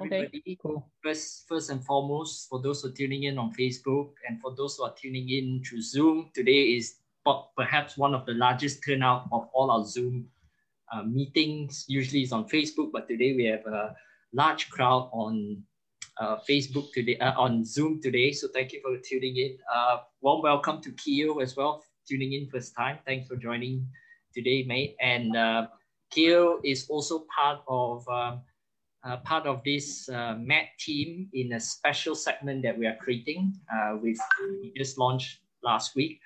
everybody. Okay, cool. First, first and foremost, for those who are tuning in on Facebook and for those who are tuning in through Zoom, today is perhaps one of the largest turnout of all our Zoom uh, meetings. Usually it's on Facebook, but today we have a large crowd on uh, Facebook today, uh, on Zoom today. So thank you for tuning in. Uh, warm welcome to Keo as well, tuning in first time. Thanks for joining today, mate. And uh, Keo is also part of um, uh, part of this uh, MAD team in a special segment that we are creating. Uh, with we just launched last week,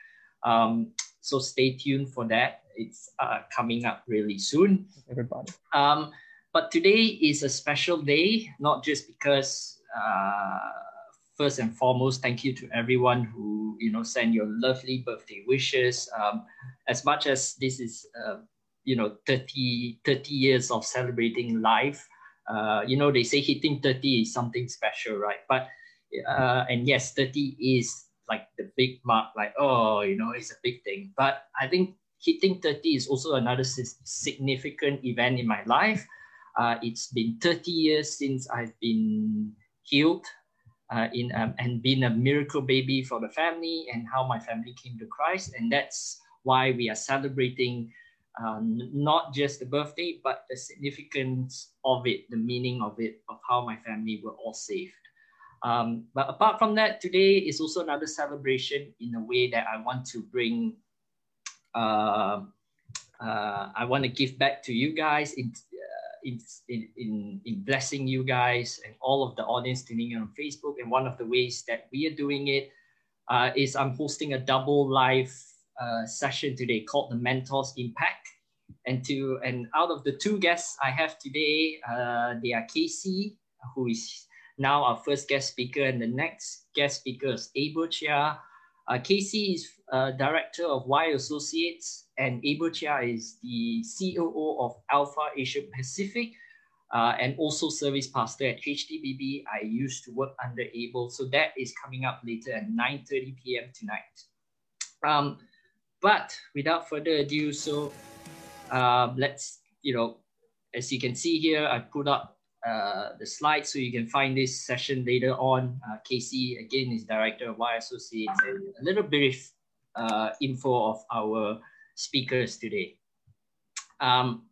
um, so stay tuned for that. It's uh, coming up really soon. Everybody. Um, but today is a special day, not just because. Uh, first and foremost, thank you to everyone who you know send your lovely birthday wishes. Um, as much as this is uh, you know 30, 30 years of celebrating life, uh, you know, they say hitting 30 is something special, right? But, uh, and yes, 30 is like the big mark, like, oh, you know, it's a big thing. But I think hitting 30 is also another significant event in my life. Uh, it's been 30 years since I've been healed uh, in um, and been a miracle baby for the family and how my family came to Christ. And that's why we are celebrating um, not just the birthday, but the significance of it, the meaning of it, of how my family were all saved. Um, but apart from that, today is also another celebration in a way that I want to bring, uh, uh, I want to give back to you guys in, uh, in, in, in blessing you guys and all of the audience tuning in on Facebook. And one of the ways that we are doing it uh, is I'm hosting a double live uh, session today called the Mentors Impact. And to and out of the two guests I have today, uh, they are Casey, who is now our first guest speaker, and the next guest speaker is Abel Chia. Uh, Casey is uh, director of Wai Associates, and Abel Chia is the COO of Alpha Asia Pacific, uh, and also service pastor at HTBB. I used to work under Abel, so that is coming up later at 9:30 p.m. tonight. Um, but without further ado, so uh, let's, you know, as you can see here, I put up uh, the slides so you can find this session later on. Uh, Casey, again, is director of Wai Associates and a little brief uh, info of our speakers today. Um,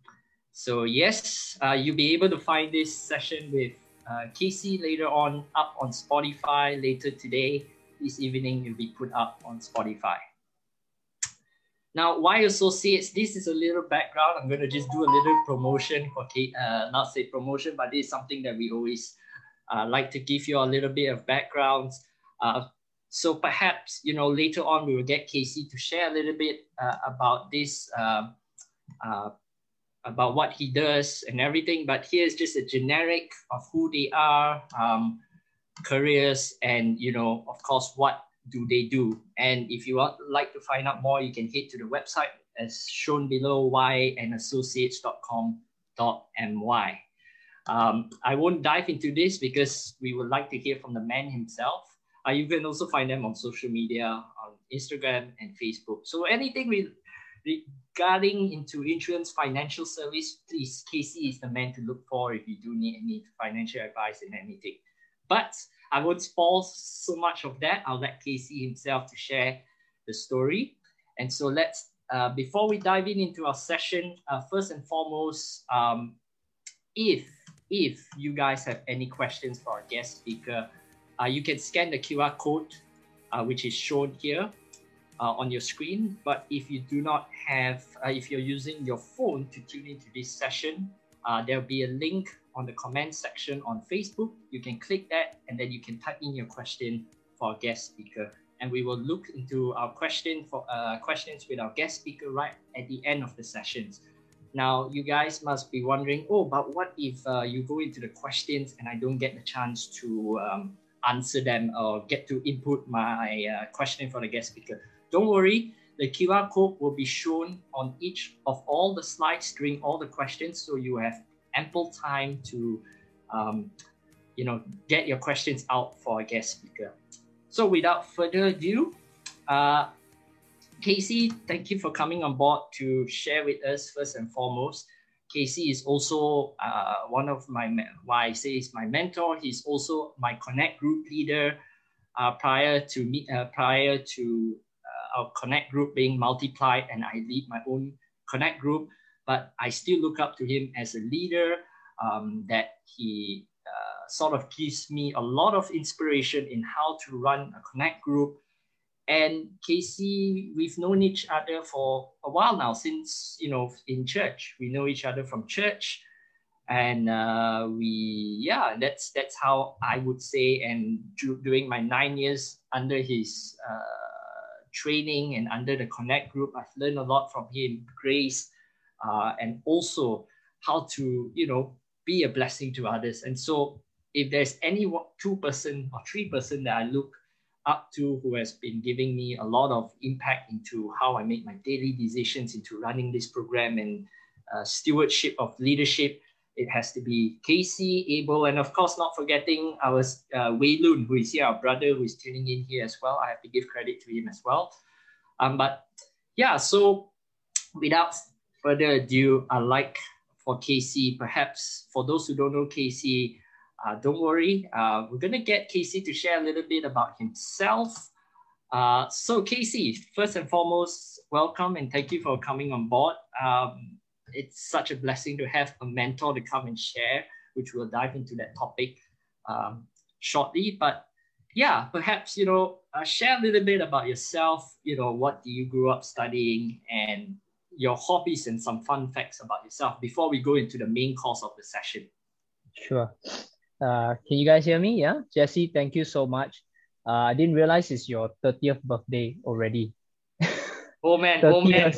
so yes, uh, you'll be able to find this session with uh, Casey later on up on Spotify later today. This evening will be put up on Spotify. Now, Wai Associates, this is a little background. I'm going to just do a little promotion for, uh, not say promotion, but is something that we always uh, like to give you a little bit of background. Uh, so perhaps, you know, later on we will get Casey to share a little bit uh, about this, um, uh, about what he does and everything. But here's just a generic of who they are, um, careers, and, you know, of course, what do they do? And if you would like to find out more, you can head to the website as shown below, yandassociates.com.my. Um, I won't dive into this because we would like to hear from the man himself. Uh, you can also find them on social media, on Instagram and Facebook. So anything we, regarding into insurance financial service, please, Casey is the man to look for if you do need any financial advice in anything. But I won't spoil so much of that. I'll let Casey himself to share the story. And so let's, uh, before we dive in into our session, uh, first and foremost, um, if if you guys have any questions for our guest speaker, uh, you can scan the QR code, uh, which is shown here uh, on your screen. But if you do not have, uh, if you're using your phone to tune into this session, there'll be a link on the comment section on Facebook. You can click that and then you can type in your question for our guest speaker. And we will look into our question for uh, questions with our guest speaker right at the end of the sessions. Now, you guys must be wondering, oh, but what if uh, you go into the questions and I don't get the chance to um, answer them or get to input my uh, question for the guest speaker? Don't worry, the QR code will be shown on each of all the slides during all the questions. So you have ample time to, um, you know, get your questions out for a guest speaker. So without further ado, uh, Casey, thank you for coming on board to share with us first and foremost. Casey is also uh, one of my, why I say is my mentor. He's also my Connect group leader. Uh, prior to me, uh, prior to uh, our Connect group being multiplied, and I lead my own Connect group, but I still look up to him as a leader. Um, that he uh, sort of gives me a lot of inspiration in how to run a Connect group. And Casey, we've known each other for a while now, since you know in church. We know each other from church, and uh, we yeah, that's that's how I would say. And during my nine years under his uh, training and under the Connect group, I've learned a lot from him, grace, uh, and also how to you know be a blessing to others. And so if there's any two person or three person that I look up to who has been giving me a lot of impact into how I make my daily decisions into running this program and uh, stewardship of leadership, it has to be Casey, Abel, and of course, not forgetting our uh, Wei Lun, who is here, our brother, who is tuning in here as well. I have to give credit to him as well. Um, but yeah, so without further ado, I like for Casey. Perhaps for those who don't know Casey, uh, don't worry. Uh, we're going to get Casey to share a little bit about himself. Uh, so, Casey, first and foremost, welcome and thank you for coming on board. Um, it's such a blessing to have a mentor to come and share, which we'll dive into that topic um, shortly. But yeah, perhaps, you know, uh, share a little bit about yourself. You know, what do you grew up studying and your hobbies and some fun facts about yourself before we go into the main course of the session. Sure. Uh, can you guys hear me? Yeah, Jesse, thank you so much. Uh, I didn't realize it's your 30th birthday already. Oh man, oh man.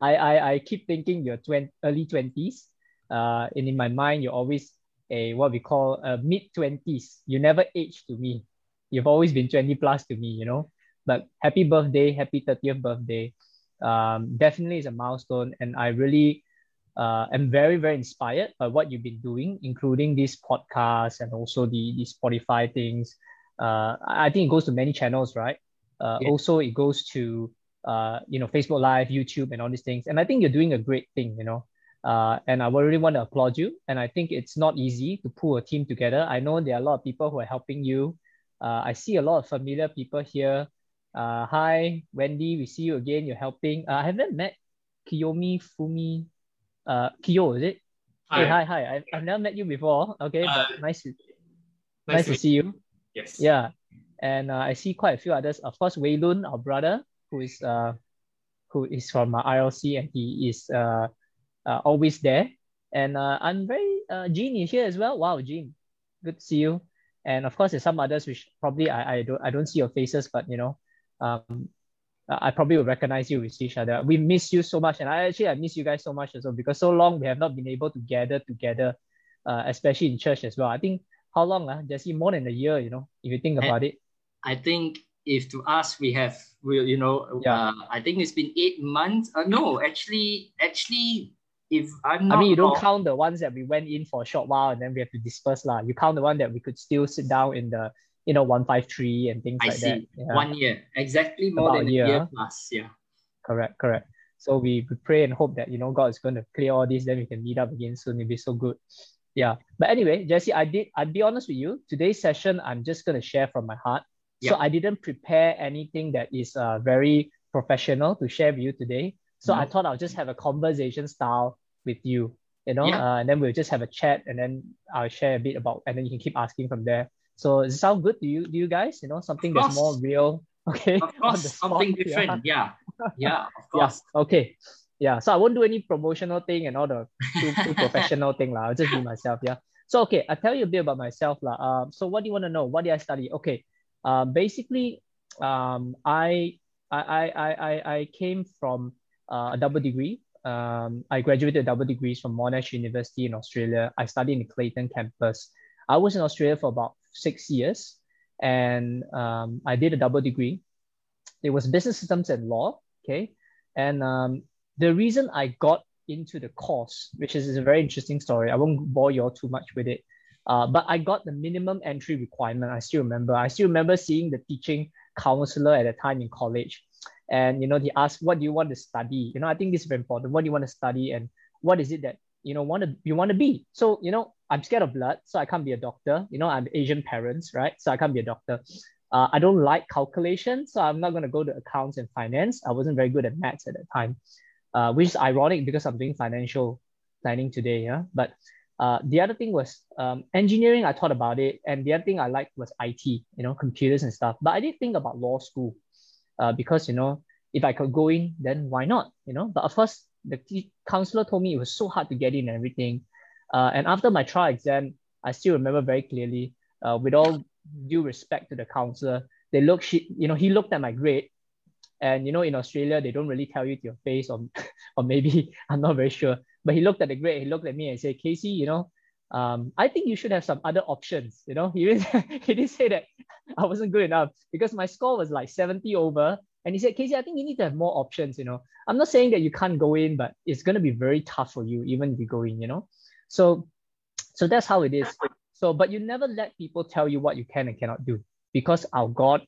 I, I, I keep thinking you're 20, early 20s. Uh, and in my mind, you're always a what we call a mid 20s. You never age to me. You've always been 20 plus to me, you know. But happy birthday, happy 30th birthday um, definitely is a milestone. And I really uh, am very, very inspired by what you've been doing, including this podcast and also the, the Spotify things. Uh, I think it goes to many channels, right? Uh, yeah. Also, it goes to uh, you know Facebook Live, YouTube, and all these things. And I think you're doing a great thing, you know. Uh, and I really want to applaud you. And I think it's not easy to pull a team together. I know there are a lot of people who are helping you. Uh, I see a lot of familiar people here uh, hi, Wendy, we see you again. You're helping. Uh, I haven't met Kiyomi Fumi. Uh, Kiyo, is it? Hi. Hey, hi, hi. I've, I've never met you before. Okay, uh, but nice to, nice, nice to, see you. Yes. Yeah. And uh, I see quite a few others. Of course, Wei Lun, our brother, who is uh, who is from uh, ILC, and he is uh, uh, always there. And uh, I'm very uh, Jean is here as well. Wow, Jean, good to see you. And of course, there's some others which probably I, I don't I don't see your faces, but you know, um, I probably will recognize you with each other. We miss you so much, and I actually I miss you guys so much as well because so long we have not been able to gather together, uh, especially in church as well. I think how long, uh, Jesse? More than a year, you know, if you think about it. I think if to us we have, we you know, yeah. Uh, I think it's been eight months. Uh, no, actually, actually, if I'm I mean, you don't wrong, count the ones that we went in for a short while and then we have to disperse lah. You count the one that we could still sit down in the you know, 153 and things I like see. that. Yeah. One year, exactly more About than a year. year plus. Yeah. Correct, correct. So we, we pray and hope that, you know, God is going to clear all this, then we can meet up again soon. It'll be so good. Yeah. But anyway, Jesse, I did, I'd be honest with you, today's session, I'm just going to share from my heart. yeah. So I didn't prepare anything that is uh, very professional to share with you today. So no. I thought I'll just have a conversation style with you, you know, yeah. uh, and then we'll just have a chat and then I'll share a bit about, and then you can keep asking from there. So does it sound good to you? Do you guys? You know, something that's more real. Okay. Of course, something different. Yeah. Yeah. yeah of course. Yeah. Okay. Yeah. So I won't do any promotional thing and all the too, too professional thing. La. I'll just be myself. Yeah. So okay, I'll tell you a bit about myself. La. Uh, so what do you want to know? What did I study? Okay. Uh, basically, um, I, I, I, I, I came from uh, a double degree. Um, I graduated double degrees from Monash University in Australia. I studied in the Clayton campus. I was in Australia for about six years, and um, I did a double degree. It was business systems and law. Okay, and um, the reason I got into the course, which is, is, a very interesting story. I won't bore you all too much with it. Uh, but I got the minimum entry requirement. I still remember. I still remember seeing the teaching counselor at the time in college. And, you know, he asked, what do you want to study? You know, I think this is very important. What do you want to study? And what is it that you know want to you want to be. So you know I'm scared of blood, so I can't be a doctor. You know I'm Asian parents, right? So I can't be a doctor. Uh, I don't like calculation, so I'm not going to go to accounts and finance. I wasn't very good at maths at that time, uh, which is ironic because I'm doing financial planning today. Yeah, but uh, the other thing was um, engineering. I thought about it, and the other thing I liked was IT. You know, computers and stuff. But I did think about law school, uh, because you know if I could go in, then why not? You know, but of course the counselor told me it was so hard to get in and everything. Uh, and after my trial exam, I still remember very clearly. Uh, with all due respect to the counselor, they look, she, you know, he looked at my grade, and you know, in Australia, they don't really tell you to your face, or, or maybe I'm not very sure. But he looked at the grade, he looked at me and said, Casey, you know, um, I think you should have some other options. You know, he didn't, he didn't say that I wasn't good enough because my score was like 70 over. And he said, Casey, I think you need to have more options. You know, I'm not saying that you can't go in, but it's going to be very tough for you, even if you go in, you know. So, so that's how it is. So, but you never let people tell you what you can and cannot do because our God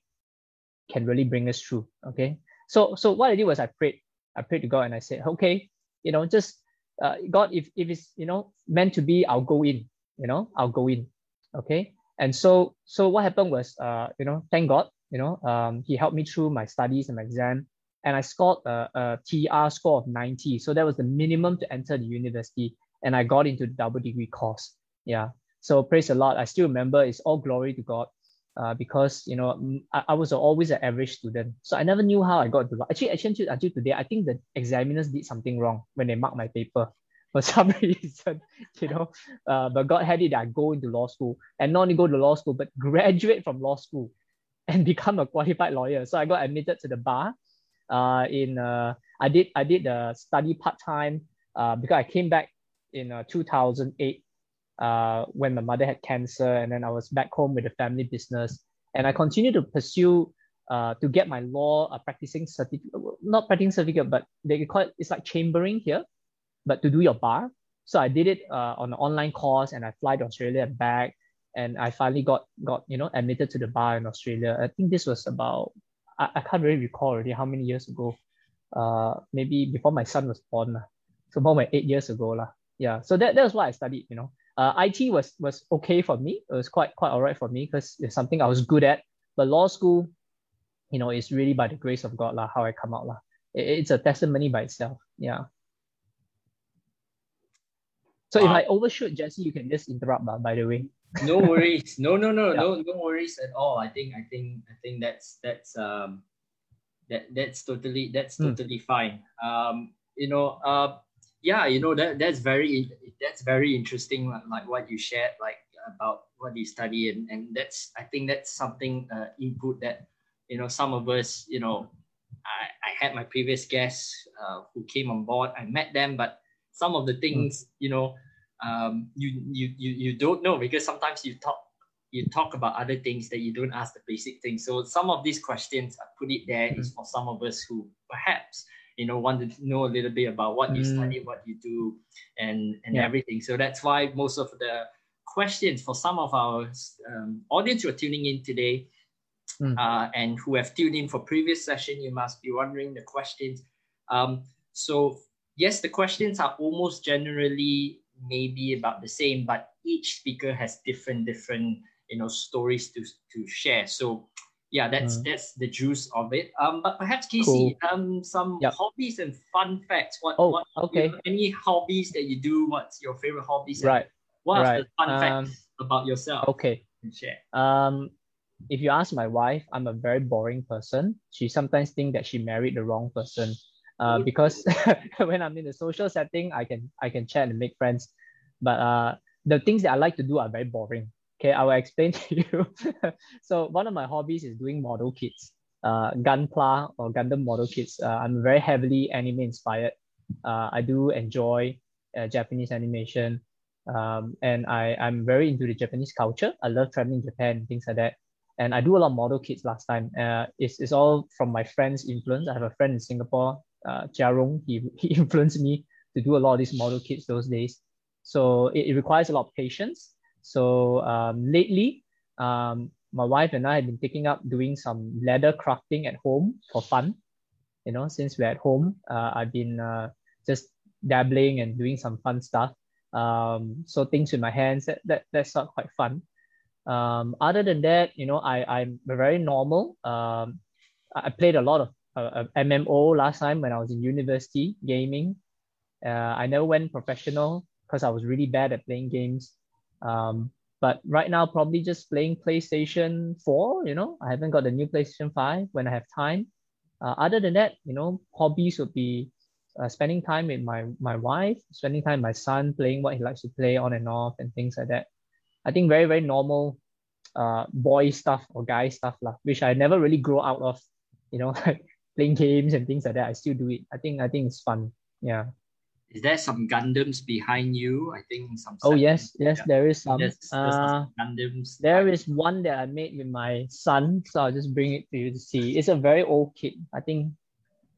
can really bring us through. Okay. So, so what I did was I prayed. I prayed to God and I said, okay, you know, just uh, God, if, if it's, you know, meant to be, I'll go in, you know, I'll go in. Okay. And so, so what happened was, uh, you know, thank God, you know, um, he helped me through my studies and my exam and I scored a, a TR score of 90. So that was the minimum to enter the university. And I got into the double degree course. Yeah. So praise the Lord. I still remember it's all glory to God uh, because, you know, I, I was always an average student. So I never knew how I got to, actually, actually until today, I think the examiners did something wrong when they marked my paper for some reason, you know. Uh, but God had it that I go into law school and not only go to law school, but graduate from law school and become a qualified lawyer. So I got admitted to the bar. Uh, in uh, I did I did the study part time uh, because I came back in uh, 2008 uh, when my mother had cancer, and then I was back home with the family business, and I continued to pursue uh, to get my law uh, practicing certificate, not practicing certificate, but they call it, it's like chambering here, but to do your bar. So I did it uh, on an online course, and I fly to Australia and back, and I finally got got you know admitted to the bar in Australia. I think this was about I, I can't really recall already how many years ago. Uh, maybe before my son was born, so about eight years ago lah. Yeah, so that, that was what I studied. You know, uh, IT was was okay for me. It was quite quite alright for me because it's something I was good at. But law school, you know, is really by the grace of God lah how I come out lah. It, it's a testimony by itself. Yeah. So wow. if I overshoot, Jesse, you can just interrupt. Uh, by the way. no worries. No, no, no, yeah. no, no worries at all. I think, I think, I think that's that's um, that that's totally that's mm. totally fine. Um, you know, uh, yeah, you know that that's very that's very interesting. Like, what you shared, like about what you study, and and that's I think that's something uh, input that you know some of us, you know, I I had my previous guests uh, who came on board. I met them, but some of the hmm. things, mm. you know, um, you, you you you don't know because sometimes you talk you talk about other things that you don't ask the basic things. So some of these questions I put it there mm. is for some of us who perhaps you know want to know a little bit about what you mm. study, what you do, and and yeah. everything. So that's why most of the questions for some of our um, audience who are tuning in today mm. uh, and who have tuned in for previous session, you must be wondering the questions. Um, so yes, the questions are almost generally maybe about the same, but each speaker has different different you know stories to to share. So yeah, that's mm. that's the juice of it. Um, but perhaps Casey, cool. um, some yep. hobbies and fun facts. What? Oh, what, okay. You know, any hobbies that you do? What's your favorite hobbies? Right. What right. are the fun um, facts about yourself? Okay. share. Um, if you ask my wife, I'm a very boring person. She sometimes think that she married the wrong person. Uh, because when I'm in a social setting, I can I can chat and make friends, but uh, the things that I like to do are very boring. Okay, I will explain to you. so one of my hobbies is doing model kits, uh, Gunpla or Gundam model kits. Uh, I'm very heavily anime inspired. Uh, I do enjoy uh, Japanese animation, um, and I I'm very into the Japanese culture. I love traveling Japan things like that. And I do a lot of model kits last time. Uh, it's, it's all from my friend's influence. I have a friend in Singapore uh, Jia Rong, he, he influenced me to do a lot of these model kits those days. So it, it requires a lot of patience. So um, lately, um, my wife and I have been taking up doing some leather crafting at home for fun. You know, since we're at home, uh, I've been uh, just dabbling and doing some fun stuff. Um, so things with my hands, that, that that's not quite fun. Um, other than that, you know, I, I'm very normal. Um, I played a lot of uh, MMO last time when I was in university gaming. Uh, I never went professional because I was really bad at playing games. Um, but right now, probably just playing PlayStation 4. You know, I haven't got the new PlayStation 5 when I have time. Uh, other than that, you know, hobbies would be uh, spending time with my my wife, spending time my son, playing what he likes to play on and off, and things like that. I think very very normal, uh, boy stuff or guy stuff lah, which I never really grow out of. You know, like playing games and things like that. I still do it. I think I think it's fun. Yeah. Is there some Gundams behind you? I think some. Oh yes, yes, yeah. there is some. There's, there's uh, Gundams. There is one that I made with my son, so I'll just bring it to you to see. It's a very old kit. I think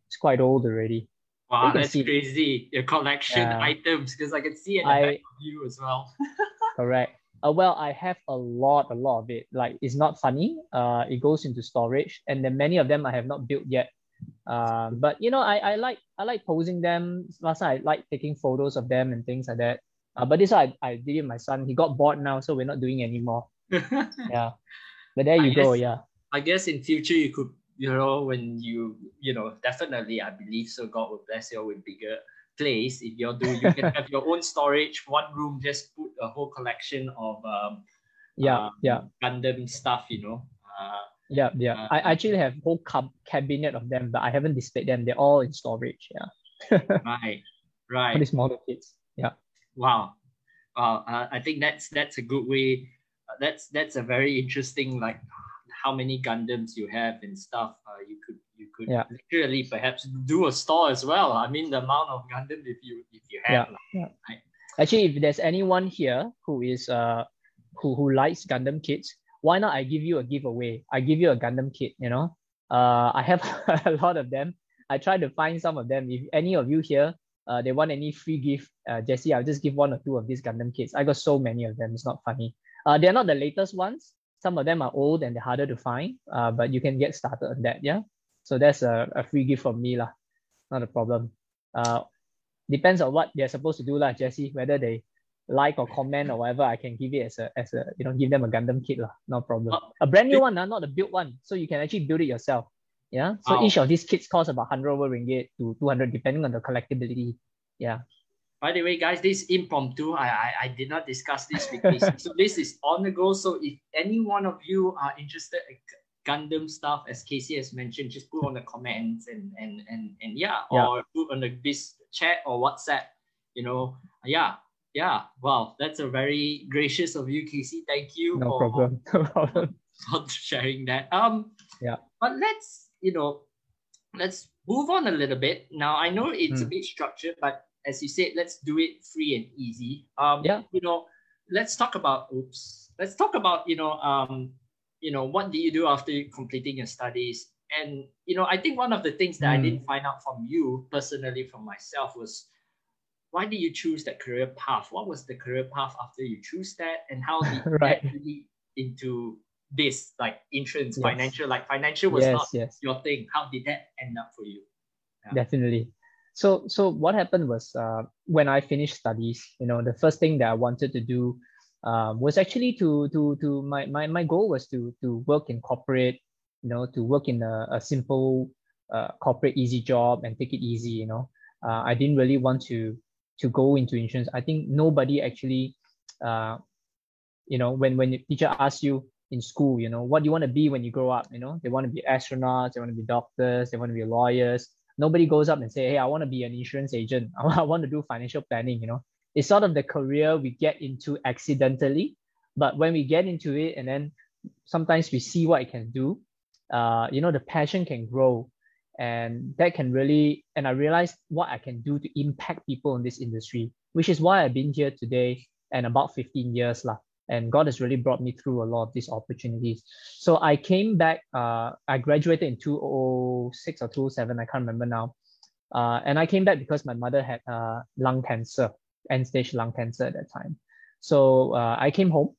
it's quite old already. Wow, that's crazy. Your collection yeah. items, because I can see it I, back of you as well. correct. Uh, well, I have a lot, a lot of it. Like it's not funny. Uh, it goes into storage, and then many of them I have not built yet. Uh, but you know, I, I like I like posing them. Last time I like taking photos of them and things like that. Uh, but this I, I did it my son. He got bored now, so we're not doing anymore. yeah. But there you I go, guess, yeah. I guess in future you could, you know, when you, you know, definitely I believe so God will bless you with bigger place. If you do, you can have your own storage, one room, just put a whole collection of um yeah, um, yeah. Gundam stuff, you know. Uh, yeah, yeah. Uh, I actually have whole cab- cabinet of them, but I haven't displayed them. They're all in storage. Yeah. right, right. For these model kits. Yeah. Wow. Wow. Uh, I think that's that's a good way. Uh, that's that's a very interesting like how many Gundams you have and stuff. Uh, you could you could yeah. literally perhaps do a store as well. I mean the amount of Gundam if you if you have. Yeah. Like, yeah. Right? Actually, if there's anyone here who is uh who who likes Gundam kits, why not I give you a giveaway? I give you a Gundam kit, you know. Uh, I have a lot of them. I try to find some of them. If any of you here, uh, they want any free gift, uh, Jesse, I'll just give one or two of these Gundam kits. I got so many of them. It's not funny. Uh, they're not the latest ones. Some of them are old and they're harder to find. Uh, but you can get started on that. Yeah. So that's a, a free gift from me lah. Not a problem. Uh, depends on what they're supposed to do lah, Jesse. Whether they like or comment or whatever, I can give it as a as a you know give them a Gundam kit lah, no problem. Uh, a brand new one, uh, not a built one, so you can actually build it yourself. Yeah. So each of these kits cost about hundred over ringgit to two hundred, depending on the collectability. Yeah. By the way, guys, this impromptu. I, I I did not discuss this with this. so this is on the go. So if any one of you are interested in Gundam stuff, as Casey has mentioned, just put on the comments and and and and yeah, yeah. or put on the this chat or WhatsApp. You know, yeah, yeah, wow, that's a very gracious of you, Casey. Thank you no for, problem. No problem. for sharing that. Um, yeah. But let's, you know, let's move on a little bit. Now I know it's mm. a hmm. bit structured, but as you said, let's do it free and easy. Um, yeah. You know, let's talk about. Oops. Let's talk about you know um, you know what do you do after completing your studies and you know i think one of the things that mm. i hmm. didn't find out from you personally from myself was why did you choose that career path? What was the career path after you choose that, and how did right. that lead into this like insurance, yes. financial? Like financial was yes, not yes. your thing. How did that end up for you? Yeah. Definitely. So so what happened was uh, when I finished studies, you know, the first thing that I wanted to do um, was actually to to to my, my my goal was to to work in corporate, you know, to work in a, a simple uh, corporate easy job and take it easy, you know. Uh, I didn't really want to to go into insurance. I think nobody actually, uh, you know, when when teacher asks you in school, you know, what do you want to be when you grow up? You know, they want to be astronauts, they want to be doctors, they want to be lawyers. Nobody goes up and say, hey, I want to be an insurance agent. I want to do financial planning. You know, it's sort of the career we get into accidentally, but when we get into it and then sometimes we see what it can do, uh, you know, the passion can grow and that can really and i realized what i can do to impact people in this industry which is why i've been here today and about 15 years lah. and god has really brought me through a lot of these opportunities. So i came back uh, i graduated in 2006 or 2007 i can't remember now. Uh, and i came back because my mother had uh, lung cancer end stage lung cancer at that time. So uh, i came home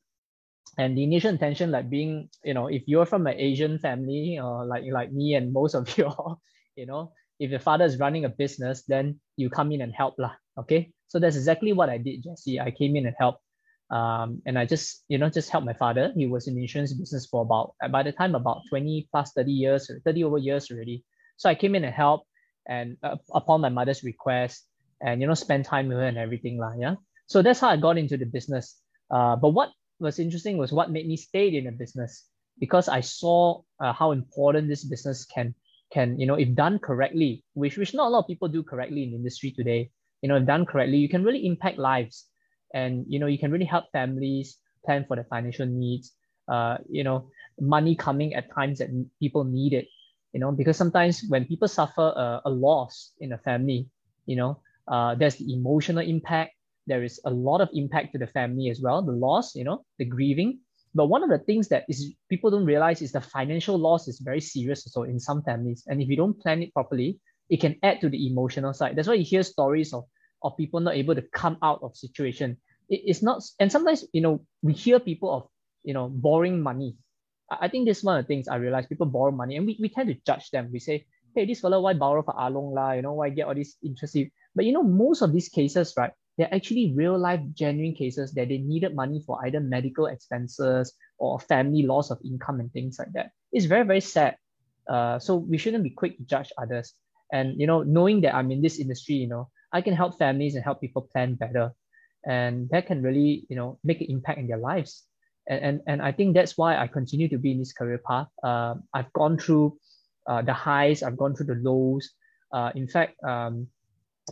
and the initial intention like being you know if you're from an asian family or like like me and most of you all you know if your father is running a business, then you come in and help lah. Okay, so that's exactly what I did, Jesse. I came in and helped, um, and I just you know just helped my father. He was in insurance business for about by the time about twenty plus thirty years, or thirty over years already. So I came in and helped, and uh, upon my mother's request, and you know spend time with her and everything lah. Yeah, so that's how I got into the business. Uh, but what was interesting was what made me stay in the business because I saw uh, how important this business can can you know if done correctly, which which not a lot of people do correctly in the industry today. You know, if done correctly, you can really impact lives, and you know you can really help families plan for their financial needs. Uh, you know, money coming at times that people need it. You know, because sometimes when people suffer a, a loss in a family, you know, uh, there's the emotional impact. There is a lot of impact to the family as well. The loss, you know, the grieving, but one of the things that is people don't realize is the financial loss is very serious so in some families. And if you don't plan it properly, it can add to the emotional side. That's why you hear stories of, of people not able to come out of situation. It, it's not, and sometimes, you know, we hear people of, you know, borrowing money. I, I think this is one of the things I realize people borrow money and we, we tend to judge them. We say, hey, this fellow, why borrow for ah Along lah? You know, why get all this interest? But you know, most of these cases, right, they're actually real life genuine cases that they needed money for either medical expenses or family loss of income and things like that. It's very, very sad. Uh, so we shouldn't be quick to judge others. And you know, knowing that I'm in this industry, you know, I can help families and help people plan better. And that can really, you know, make an impact in their lives. And, and, and I think that's why I continue to be in this career path. Uh, I've gone through uh, the highs, I've gone through the lows. Uh, in fact, um,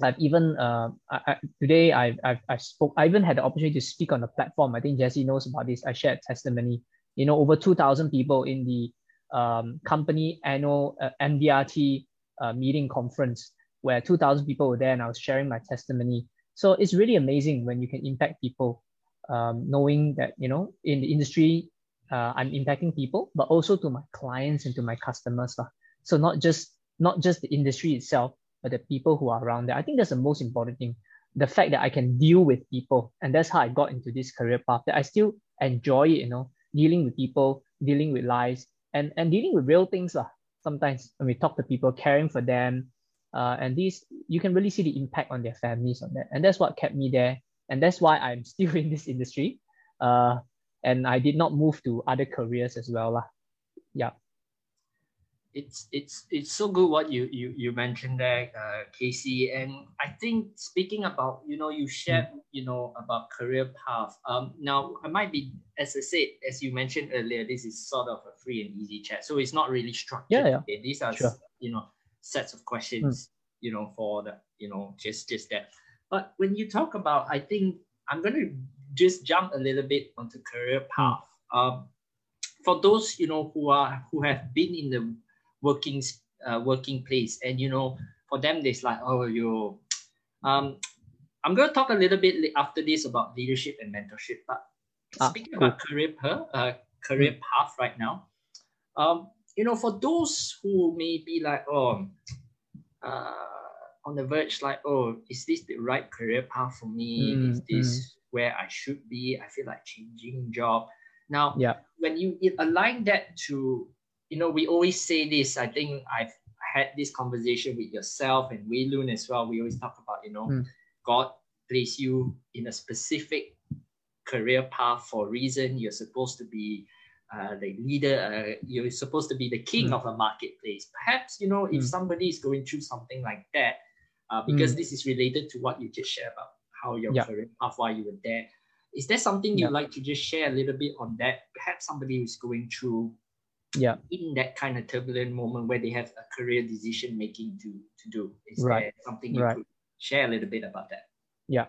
I've even uh, I, I, today I've, I've, I spoke I even had the opportunity to speak on the platform. I think Jesse knows about this. I shared testimony. You know, over two thousand people in the um, company annual uh, MDRT uh, meeting conference where two thousand people were there, and I was sharing my testimony. So it's really amazing when you can impact people, um, knowing that you know in the industry uh, I'm impacting people, but also to my clients and to my customers. So not just not just the industry itself, but the people who are around there. I think that's the most important thing. The fact that I can deal with people. And that's how I got into this career path that I still enjoy it, you know, dealing with people, dealing with lives, and, and dealing with real things. Uh, sometimes when we talk to people, caring for them. Uh, and these, you can really see the impact on their families on that. And that's what kept me there. And that's why I'm still in this industry. Uh, and I did not move to other careers as well. Uh. Yeah it's it's it's so good what you you you mentioned there, uh, Casey. And I think speaking about you know you shared mm. you know about career path. Um, now I might be as I said as you mentioned earlier, this is sort of a free and easy chat, so it's not really structured. Yeah, yeah. Okay? These are sure. you know sets of questions. Mm. You know for the you know just just that. But when you talk about, I think I'm gonna just jump a little bit onto career path. Mm. Um, for those you know who are who have been in the working uh, working place and you know for them it's like oh you um i'm going to talk a little bit after this about leadership and mentorship but ah, speaking cool. about career uh, career mm. path right now um you know for those who may be like oh uh on the verge like oh is this the right career path for me mm, is this mm. where i should be i feel like changing job now yeah when you align that to you know, we always say this. I think I've had this conversation with yourself and Wei Lun as well. We always talk about, you know, mm. God place you in a specific career path for a reason. You're supposed to be uh, the leader. Uh, you're supposed to be the king mm. of a marketplace. Perhaps, you know, if mm. somebody is going through something like that, uh, because hmm. this is related to what you just shared about how your yeah. career path, why you were there. Is there something you'd like to just share a little bit on that? Perhaps somebody who's going through yeah. In that kind of turbulent moment where they have a career decision making to to do is right. there something you right. could share a little bit about that? Yeah.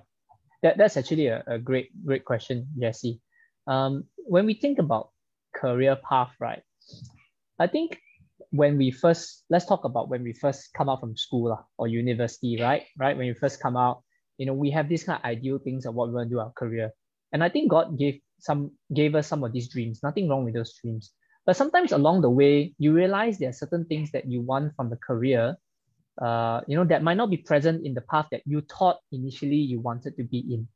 That, that's actually a, a great great question jesse. Um, when we think about career path right i think when we first let's talk about when we first come out from school or university right? Right? When you first come out you know we have these kind of ideal things of what we want to do our career. And i think god gave some gave us some of these dreams. Nothing wrong with those dreams but sometimes along the way, you realize there are certain things that you want from the career, uh, you know, that might not be present in the path that you thought initially you wanted to be in.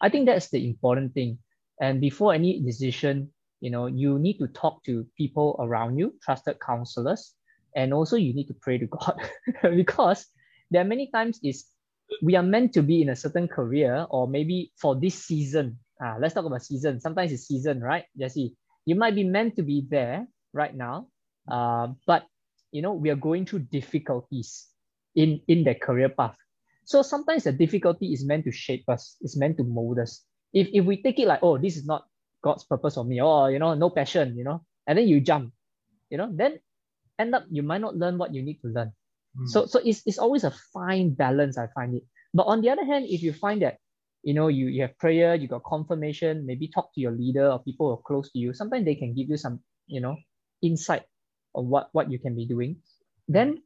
I think that's the important thing. And before any decision, you know, you need to talk to people around you, trusted counselors, and also you need to pray to God because there are many times is we are meant to be in a certain career or maybe for this season. Ah, let's talk about season. Sometimes it's season, right, Jesse? You might be meant to be there right now, uh, but you know we are going through difficulties in in that career path. So sometimes the difficulty is meant to shape us. It's meant to mold us. If if we take it like, oh, this is not God's purpose for me, or you know, no passion, you know, and then you jump, you know, then end up you might not learn what you need to learn. Mm. So so it's, it's always a fine balance, I find it. But on the other hand, if you find that you know you, you have prayer, you got confirmation, maybe talk to your leader or people who are close to you, sometimes they can give you some, you know, insight on what, what you can be doing. Then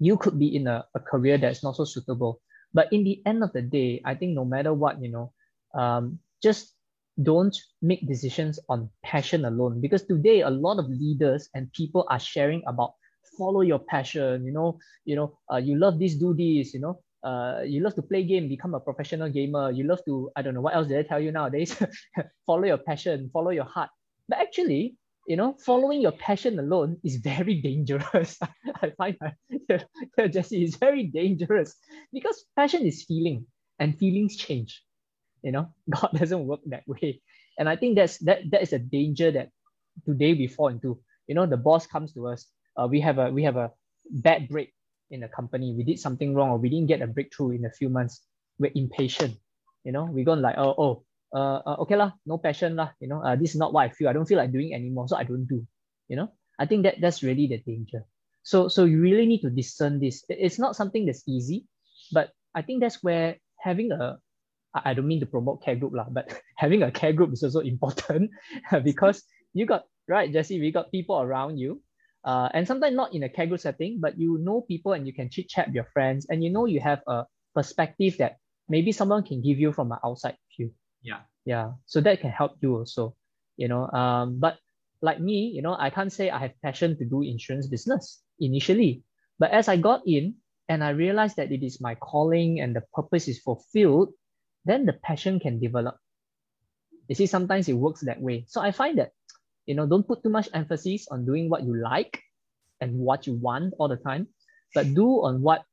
you could be in a, a career that's not so suitable. But in the end of the day, I think no matter what, you know, um, just don't make decisions on passion alone because today a lot of leaders and people are sharing about follow your passion you know you know uh, you love this do this you know uh, you love to play game become a professional gamer you love to i don't know what else did i tell you nowadays? Follow your passion follow your heart. But actually you know following your passion alone is very dangerous. I find that jesse is very dangerous. Because passion is feeling and feelings change. You know god doesn't work that way. And i think that's that that is a danger that today we fall into. You know the boss comes to us uh, we have a we have a bad break in the company. We did something wrong or we didn't get a breakthrough in a few months. We're impatient you know. We're going like oh oh uh, uh okay lah no passion lah you know. Uh, this is not what i feel. I don't feel like doing anymore so i don't do you know. I think that that's really the danger. So so you really need to discern this. It's not something that's easy but i think that's where having a I don't mean to promote care group lah, but having a care group is also important because you got right, Jesse. We got people around you, uh, and sometimes not in a group setting, but you know people and you can chit chat with your friends, and you know you have a perspective that maybe someone can give you from an outside view. Yeah, yeah. So that can help you also, you know. Um, but like me, you know, I can't say I have passion to do insurance business initially, but as I got in and I realized that it is my calling and the purpose is fulfilled, then the passion can develop. You see, sometimes it works that way. So I find that, you know, don't put too much emphasis on doing what you like and what you want all the time, but do on what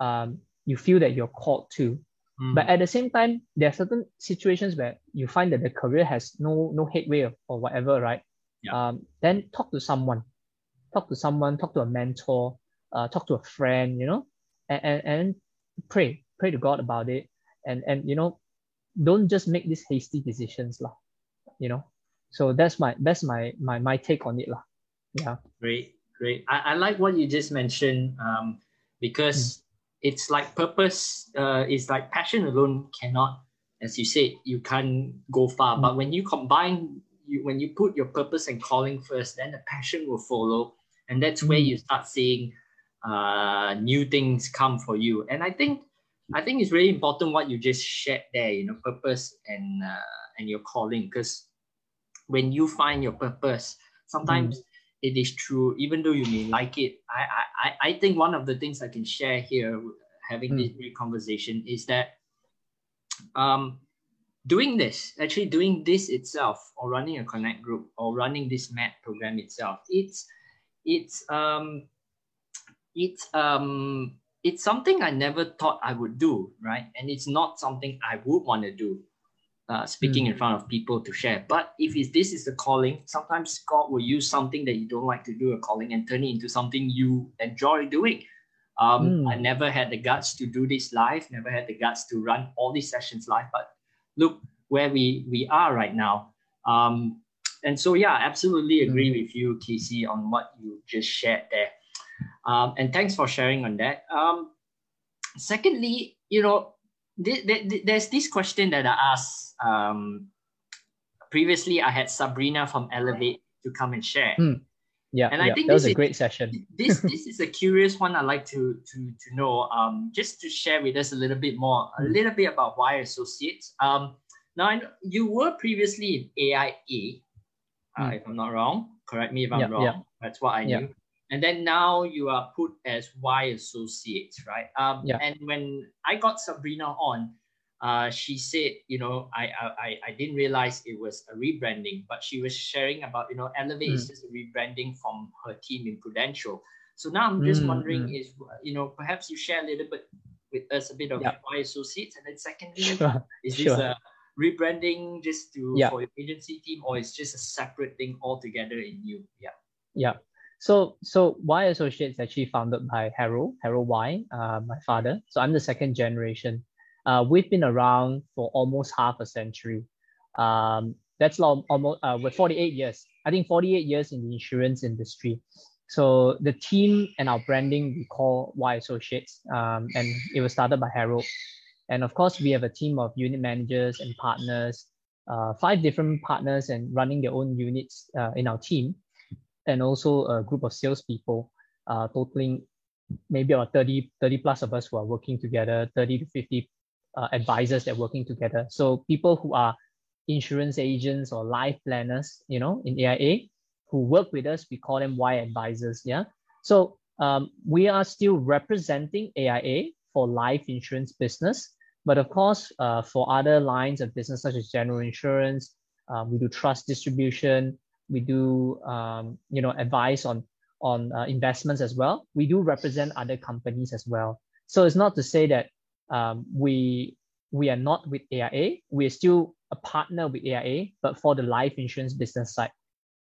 um, you feel that you're called to. Mm. But at the same time, there are certain situations where you find that the career has no no headway or, or whatever, right? Yeah. Um, then talk to someone, talk to someone, talk to a mentor, uh, talk to a friend, you know, and, and, and pray, pray to God about it and and you know don't just make these hasty decisions lah you know so that's my that's my my my take on it lah yeah great great i, I like what you just mentioned um because mm. it's like purpose uh it's like passion alone cannot as you said you can't go far mm. but when you combine you when you put your purpose and calling first then the passion will follow and that's mm. where you start seeing uh new things come for you and i think I think it's really important what you just shared there, you know, purpose and uh, and your calling. Because when you find your purpose, sometimes mm. it is true, even though you may like it. I, I, I think one of the things I can share here, having mm. this great conversation, is that um, doing this, actually doing this itself, or running a connect group, or running this MAT program itself, it's it's um it's um it's something I never thought I would do, right? And it's not something I would want to do, uh, speaking mm. in front of people to share. But if this is a calling, sometimes God will use something that you don't like to do, a calling, and turn it into something you enjoy doing. Um, mm. I never had the guts to do this live, never had the guts to run all these sessions live, but look where we, we are right now. Um, and so, yeah, absolutely agree mm. with you, Casey, on what you just shared there. Um, and thanks for sharing on that. Um, secondly, you know, th- th- there's this question that I asked. Um, previously, I had Sabrina from Elevate to come and share. Mm. Yeah, and I think that was a is, great session. this this is a curious one I'd like to to to know. Um, just to share with us a little bit more, a hmm. little bit about Wai associates. Um, now you were previously in AIA, uh, mm. if I'm not wrong. Correct me if I'm yeah, wrong. Yeah. That's what I knew and then now you are put as Wai associates, right? Um, yeah. And when I got Sabrina on, uh, she said, you know, I, I I didn't realize it was a rebranding, but she was sharing about, you know, Elevate mm. is just a rebranding from her team in Prudential. So now I'm just mm, wondering mm. is you know perhaps you share a little bit with us a bit of yep. Wai associates, and then secondly, sure. is this sure. a rebranding just to yep. for your agency team, or is just a separate thing altogether in you? Yeah. Yeah. So so Wai Associates actually founded by Harold Harold Wai, uh, my father. So I'm the second generation. Uh, we've been around for almost half a century. Um, that's long, almost uh, with 48 years. I think 48 years in the insurance industry. So the team and our branding we call Wai Associates, um, and it was started by Harold. And of course, we have a team of unit managers and partners, uh, five different partners, and running their own units uh, in our team, and also a group of salespeople, uh, totaling maybe about 30, 30 plus of us who are working together, 30 to 50 uh, advisors that are working together. So people who are insurance agents or life planners, you know, in AIA who work with us, we call them Wai advisors. Yeah. So um, we are still representing AIA for life insurance business. But of course, uh, for other lines of business, such as general insurance, um, we do trust distribution, we do um, you know advice on on uh, investments as well. We do represent other companies as well. So it's not to say that um, we we are not with AIA. We are still a partner with AIA, but for the life insurance business side.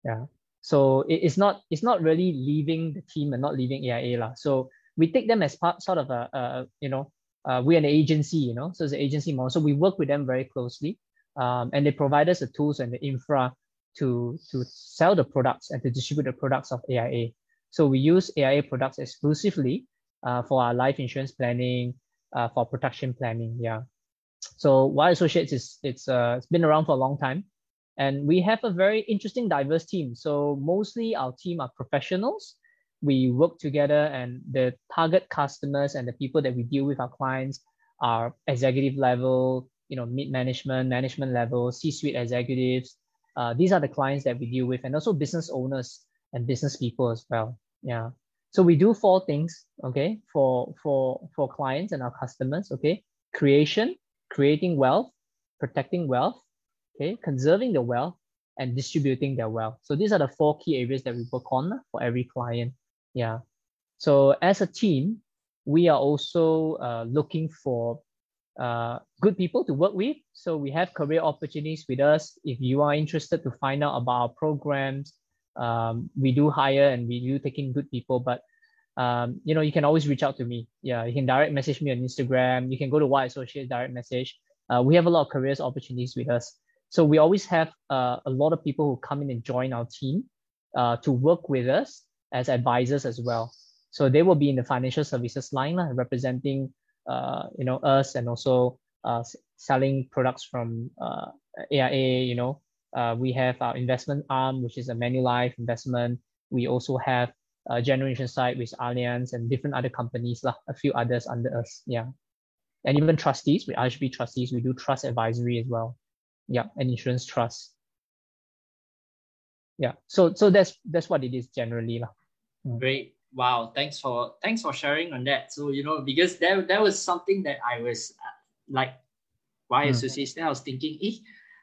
Yeah. So it, it's not it's not really leaving the team and not leaving AIA lah. So we take them as part sort of a, a you know uh, we're an agency, you know, so it's an agency model. So we work with them very closely, um, and they provide us the tools and the infra to to sell the products and to distribute the products of AIA. So we use AIA products exclusively uh, for our life insurance planning, uh, for protection planning. Yeah. So Wai Associates is it's uh, it's been around for a long time, and we have a very interesting, diverse team. So mostly our team are professionals. We work together, and the target customers and the people that we deal with, our clients, are executive level, you know, mid management, management level, C-suite executives. Uh, these are the clients that we deal with, and also business owners and business people as well. Yeah. So we do four things, okay, for for for clients and our customers, okay. Creation, creating wealth, protecting wealth, okay, conserving the wealth, and distributing their wealth. So these are the four key areas that we work on for every client. Yeah. So as a team, we are also uh, looking for uh, good people to work with. So we have career opportunities with us. If you are interested to find out about our programs, um, we do hire and we do take in good people. But um, you know, you can always reach out to me. Yeah, you can direct message me on Instagram. You can go to Wai Associate direct message. Uh, we have a lot of careers opportunities with us. So we always have uh, a lot of people who come in and join our team uh, to work with us as advisors as well. So they will be in the financial services line, uh, representing you know us and also uh, selling products from uh, AIA. You know, uh, we have our investment arm, which is a Manulife investment. We also have uh, generation side with Allianz and different other companies, lah, a few others under us. Yeah. And even trustees, with RHB trustees, we do trust advisory as well. Yeah, and insurance trust. Yeah. So so that's that's what it is generally. Lah. Mm. Great. Wow. Thanks for thanks for sharing on that. So you know, because that, that was something that I was uh, like why mm. association, I was thinking, eh,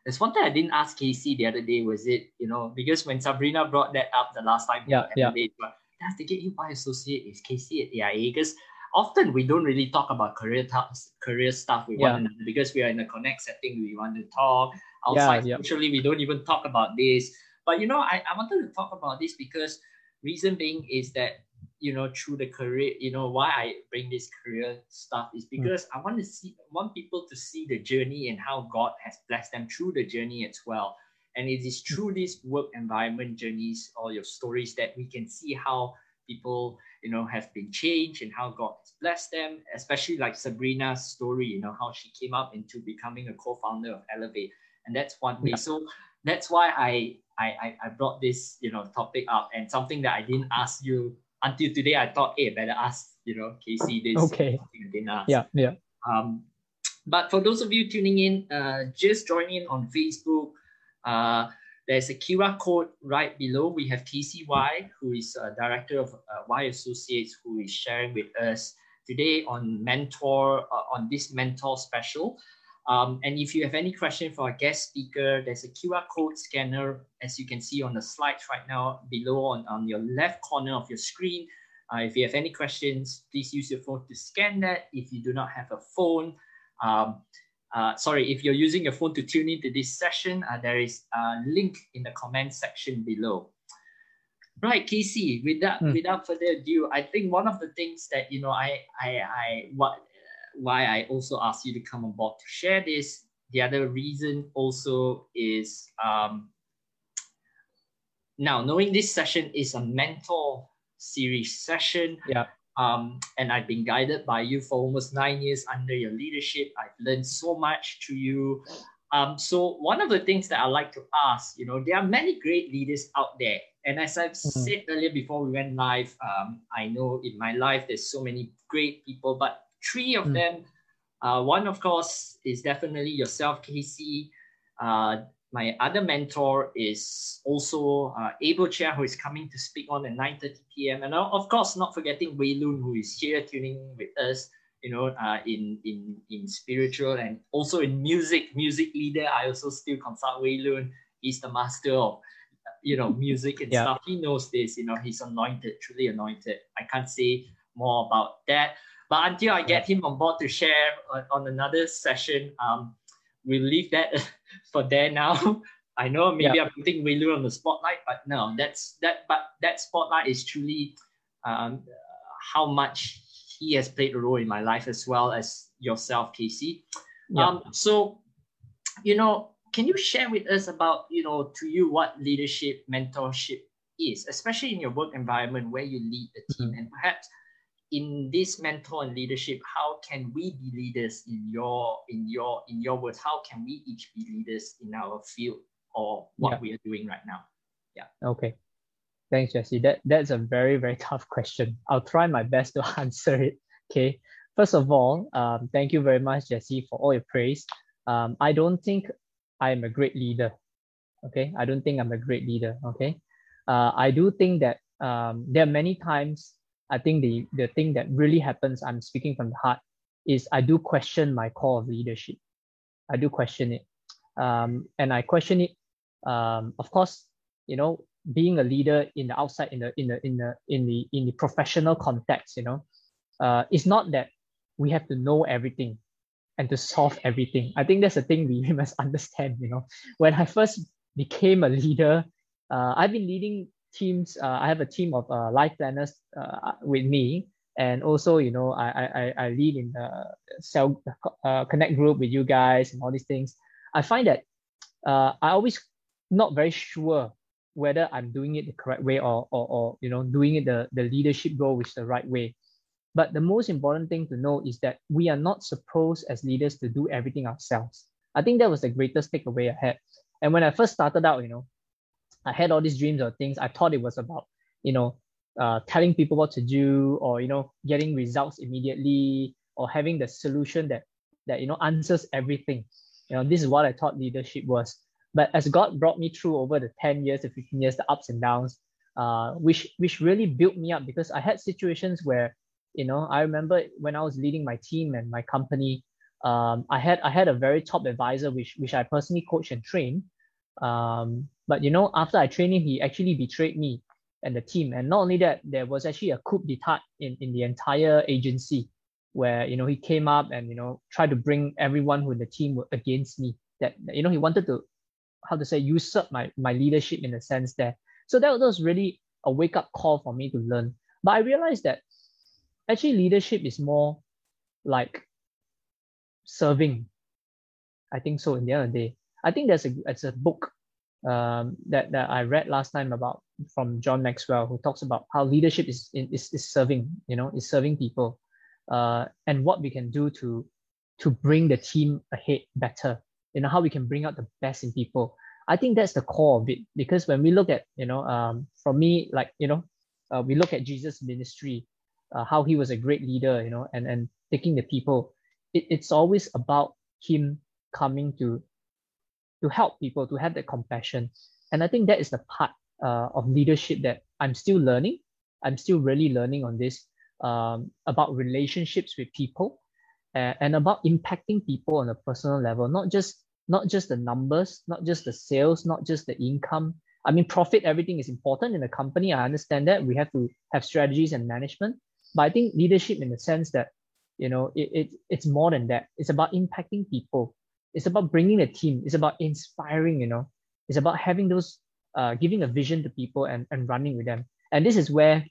there's one thing I didn't ask Casey the other day, was it, you know, because when Sabrina brought that up the last time, yeah, yeah. Day, but that's to get you by associate is Casey at AIA because often we don't really talk about career t- career stuff with yeah. one another because we are in a connect setting. We want to talk outside. Yeah, yeah. we don't even talk about this. But you know, I, I wanted to talk about this because reason being is that you know through the career, you know why I bring this career stuff is hmm. because mm. I want to see want people to see the journey and how God has blessed them through the journey as well. And it is through these work environment journeys or your stories that we can see how people, you know, have been changed and how God has blessed them, especially like Sabrina's story, you know, how she came up into becoming a co-founder of Elevate. And that's one way. Yeah. So that's why I, I I brought this, you know, topic up and something that I didn't ask you until today. I thought, hey, better ask, you know, Casey this. Okay. I didn't ask. Yeah, yeah. Um, but for those of you tuning in, uh, just join in on Facebook, uh, there's a QR code right below. We have TCY, who is a director of uh, Wai Associates, who is sharing with us today on mentor uh, on this mentor special. Um, and if you have any question for our guest speaker, there's a QR code scanner, as you can see on the slides right now below on, on your left corner of your screen. Uh, if you have any questions, please use your phone to scan that. If you do not have a phone, um, uh, sorry, if you're using your phone to tune into this session, uh, there is a link in the comment section below. Right, Casey. Without mm. without further ado, I think one of the things that you know, I I I what why I also asked you to come on board to share this. The other reason also is um, now knowing this session is a mentor series session. Yeah. Um, and I've been guided by you for almost nine years under your leadership. I've learned so much to you. Um, so one of the things that I like to ask, you know, there are many great leaders out there. And as I've mm-hmm. said earlier before we went live, um, I know in my life there's so many great people, but three of mm. them, uh, one of course is definitely yourself, Casey. Uh, my other mentor is also uh, Abel Chia, who is coming to speak on at 9.30 p.m. And of course, not forgetting Wei Lun, who is here tuning with us, you know, uh, in, in, in spiritual and also in music, music leader. I also still consult Wei Lun. He's the master of, you know, music and yeah. stuff. He knows this, you know, he's anointed, truly anointed. I can't say more about that. But until I get him on board to share on, on another session, um, we'll leave that for there now. I know maybe yeah. I'm putting Wei Lun on the spotlight, but no, that's that. But that spotlight is truly um, how much he has played a role in my life as well as yourself, Casey. Yeah. Um, so, you know, can you share with us about you know to you what leadership, mentorship is, especially in your work environment where you lead a team, mm-hmm. and perhaps in this mentor and leadership how can we be leaders in your in your in your words? How can we each be leaders in our field or what yeah. we are doing right now? Yeah. Okay. Thanks jesse. That that's a very very tough question. I'll try my best to answer it. Okay. First of all um, thank you very much jesse for all your praise. Um, i don't think i am a great leader. Okay. I don't think i'm a great leader. Okay. Uh, i do think that um, there are many times I think the the thing that really happens, I'm speaking from the heart, is I do question my core of leadership. I do question it, um, and I question it. Um, of course, you know, being a leader in the outside, in the in the in the in the in the professional context, you know, uh, it's not that we have to know everything and to solve everything. I think that's the thing we must understand. You know, when I first became a leader, uh, I've been leading teams. Uh, I have a team of uh, life planners uh, with me, and also you know I I I lead in the cell connect group with you guys and all these things. I find that I always not very sure whether I'm doing it the correct way or or, or you know doing it the the leadership role is the right way. But the most important thing to know is that we are not supposed as leaders to do everything ourselves. I think that was the greatest takeaway I had. And when I first started out, you know, I had all these dreams or things. I thought it was about, you know, uh, telling people what to do or, you know, getting results immediately or having the solution that, that, you know, answers everything. You know, this is what I thought leadership was. But as God brought me through over the 10 years, the 15 years, the ups and downs, uh, which, which really built me up because I had situations where, you know, I remember when I was leading my team and my company, um, I had I had a very top advisor which which I personally coach and train. Um, but you know, after I trained him, he actually betrayed me and the team. And not only that, there was actually a coup d'état in, in the entire agency where you know he came up and you know tried to bring everyone who in the team were against me. That you know he wanted to how to say usurp my my leadership in a sense there. So that, was really a wake up call for me to learn. But I realized that actually leadership is more like serving. I think so. In the end of the day, I think there's a it's a book um, that, that I read last time about from John Maxwell, who talks about how leadership is, is, is serving, you know, is serving people uh, and what we can do to, to bring the team ahead better, you know, how we can bring out the best in people. I think that's the core of it because when we look at, you know, um, for me, like, you know, uh, we look at Jesus' ministry, uh, how he was a great leader, you know, and, and taking the people. It, it's always about him coming to to help people, to have that compassion. And I think that is the part uh, of leadership that I'm still learning. I'm still really learning on this um, about relationships with people uh, and about impacting people on a personal level, not just not just the numbers, not just the sales, not just the income. I mean, profit, everything is important in the company. I understand that we have to have strategies and management. But I think leadership in the sense that, you know, it, it, it's more than that. It's about impacting people. It's about bringing a team. It's about inspiring, you know, it's about having those, uh, giving a vision to people and, and running with them. And this is where,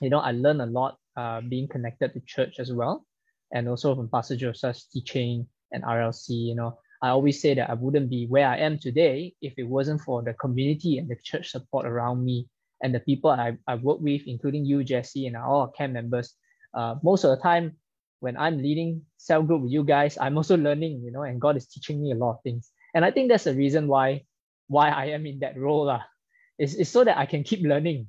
you know, I learned a lot uh, being connected to church as well. And also from Pastor Joseph's teaching and RLC, you know, I always say that I wouldn't be where I am today if it wasn't for the community and the church support around me and the people I, I work with, including you, Jesse, and all our camp members. Uh, most of the time, when I'm leading cell group with you guys, I'm also learning, you know, and God is teaching me a lot of things. And I think that's the reason why why I am in that role. Uh. It's, it's so that I can keep learning.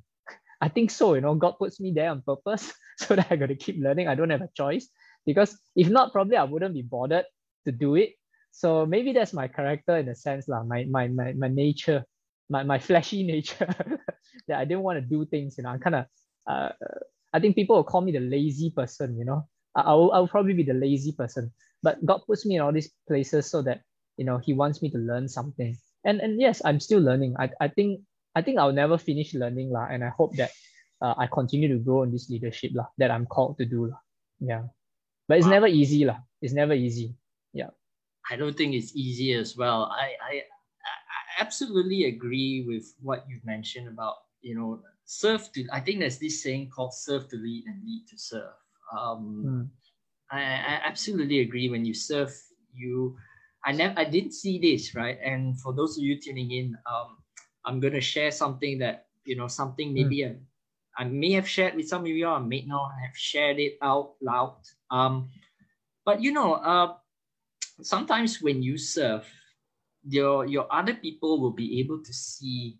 I think so, you know, God puts me there on purpose so that I got to keep learning. I don't have a choice because if not, probably I wouldn't be bothered to do it so maybe that's my character in a sense, lah, my, my, my, my nature, my, my fleshy nature, that I didn't want to do things, you know, I'm kind of, uh, I think people will call me the lazy person, you know, I, will, I'll probably be the lazy person, but God puts me in all these places so that, you know, he wants me to learn something. And, and yes, I'm still learning. I, I think, I think I'll never finish learning, lah, and I hope that uh, I continue to grow in this leadership, lah, that I'm called to do, lah. Yeah. But it's wow. never easy, lah. It's never easy. Yeah. I don't think it's easy as well. I, I, I absolutely agree with what you've mentioned about, you know, serve to, I think there's this saying called serve to lead and lead to serve. Um, mm. I, I absolutely agree. When you serve, you, I never, I didn't see this, right? And for those of you tuning in, um, I'm going to share something that, you know, something hmm. maybe mm. I, I may have shared with some of you, I may not have shared it out loud. Um, but you know, uh, sometimes when you serve, your your other people will be able to see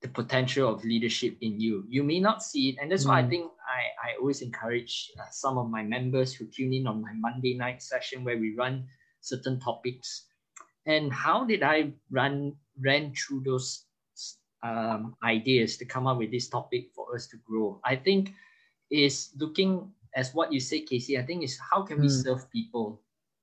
the potential of leadership in you. You may not see it, and that's mm. why I mm. think I, I always encourage uh, some of my members who tune in on my Monday night session where we run certain topics. And how did I run ran through those um, ideas to come up with this topic for us to grow? I think is looking as what you say, Casey. I think is how can we mm. serve people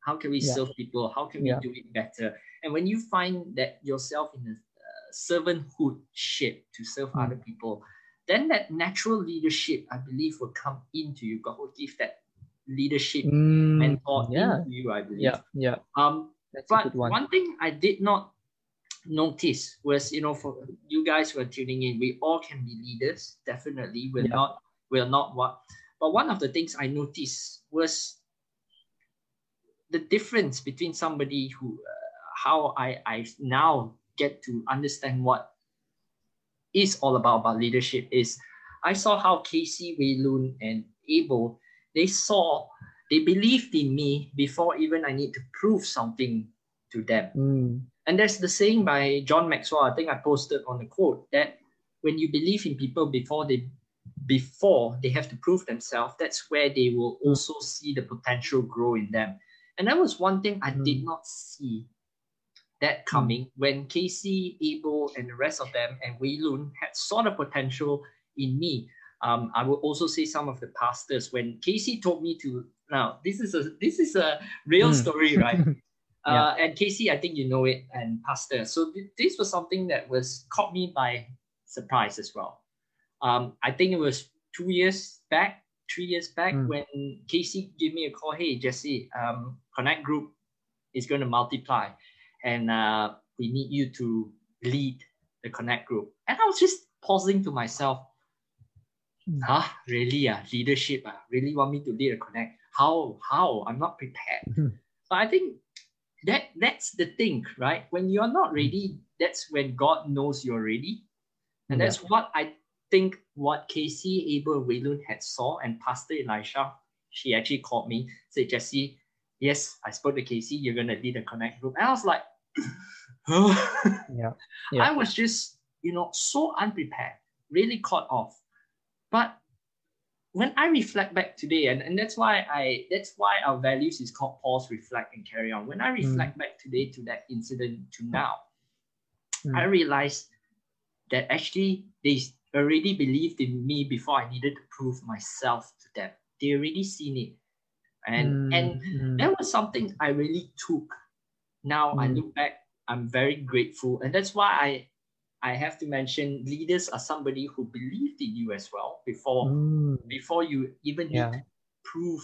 how can we yeah. serve people? How can we yeah. do it better? And when you find that yourself in a uh, servanthood shape to serve mm. other people, then that natural leadership, I believe, will come into you. God will give that leadership mm, mentor yeah. into you, I believe. Yeah, yeah. Um, That's but one. one thing I did not notice was, you know, for you guys who are tuning in, we all can be leaders. Definitely, we're yeah. not, we're not what. But one of the things I noticed was the difference between somebody who uh, how I I now get to understand what is all about about leadership is I saw how Casey, Wei Lun, and Abel they saw they believed in me before even I need to prove something to them. Mm. And there's the saying by John Maxwell, I think I posted on the quote that when you believe in people before they before they have to prove themselves, that's where they will also see the potential grow in them. And that was one thing I mm. did not see that hmm. coming when Casey, Abel, and the rest of them and Wei Lun had saw the potential in me. Um, I will also say some of the pastors when Casey told me to now this is a this is a real mm. story, right? yeah. uh, and Casey, I think you know it, and pastor. So th- this was something that was caught me by surprise as well. Um, I think it was two years back three years back mm. when Casey gave me a call. Hey, Jesse, um, Connect Group is going to multiply, and uh, we need you to lead the Connect Group. And I was just pausing to myself. Huh? Really? Uh, leadership? Uh, really want me to lead a Connect? How? How? I'm not prepared. But I think that that's the thing, right? When you're not ready, that's when God knows you're ready. And yeah. that's what I think what Casey, Abel, Wei Lun had saw and Pastor Elisha, she actually called me, said, Jesse, yes, I spoke to Casey, you're going to lead a connect group. And I was like, yeah. yeah. I was just, you know, so unprepared, really caught off. But when I reflect back today, and, and that's why I that's why our values is called pause, reflect, and carry on. When I reflect mm. back today to that incident to now, mm. I realized that actually they already believed in me before I needed to prove myself to them. They already seen it. And mm, and mm. that was something I really took. Now mm. I look back, I'm very grateful. And that's why I I have to mention leaders are somebody who believed in you as well before Mm. before you even need Yeah. to prove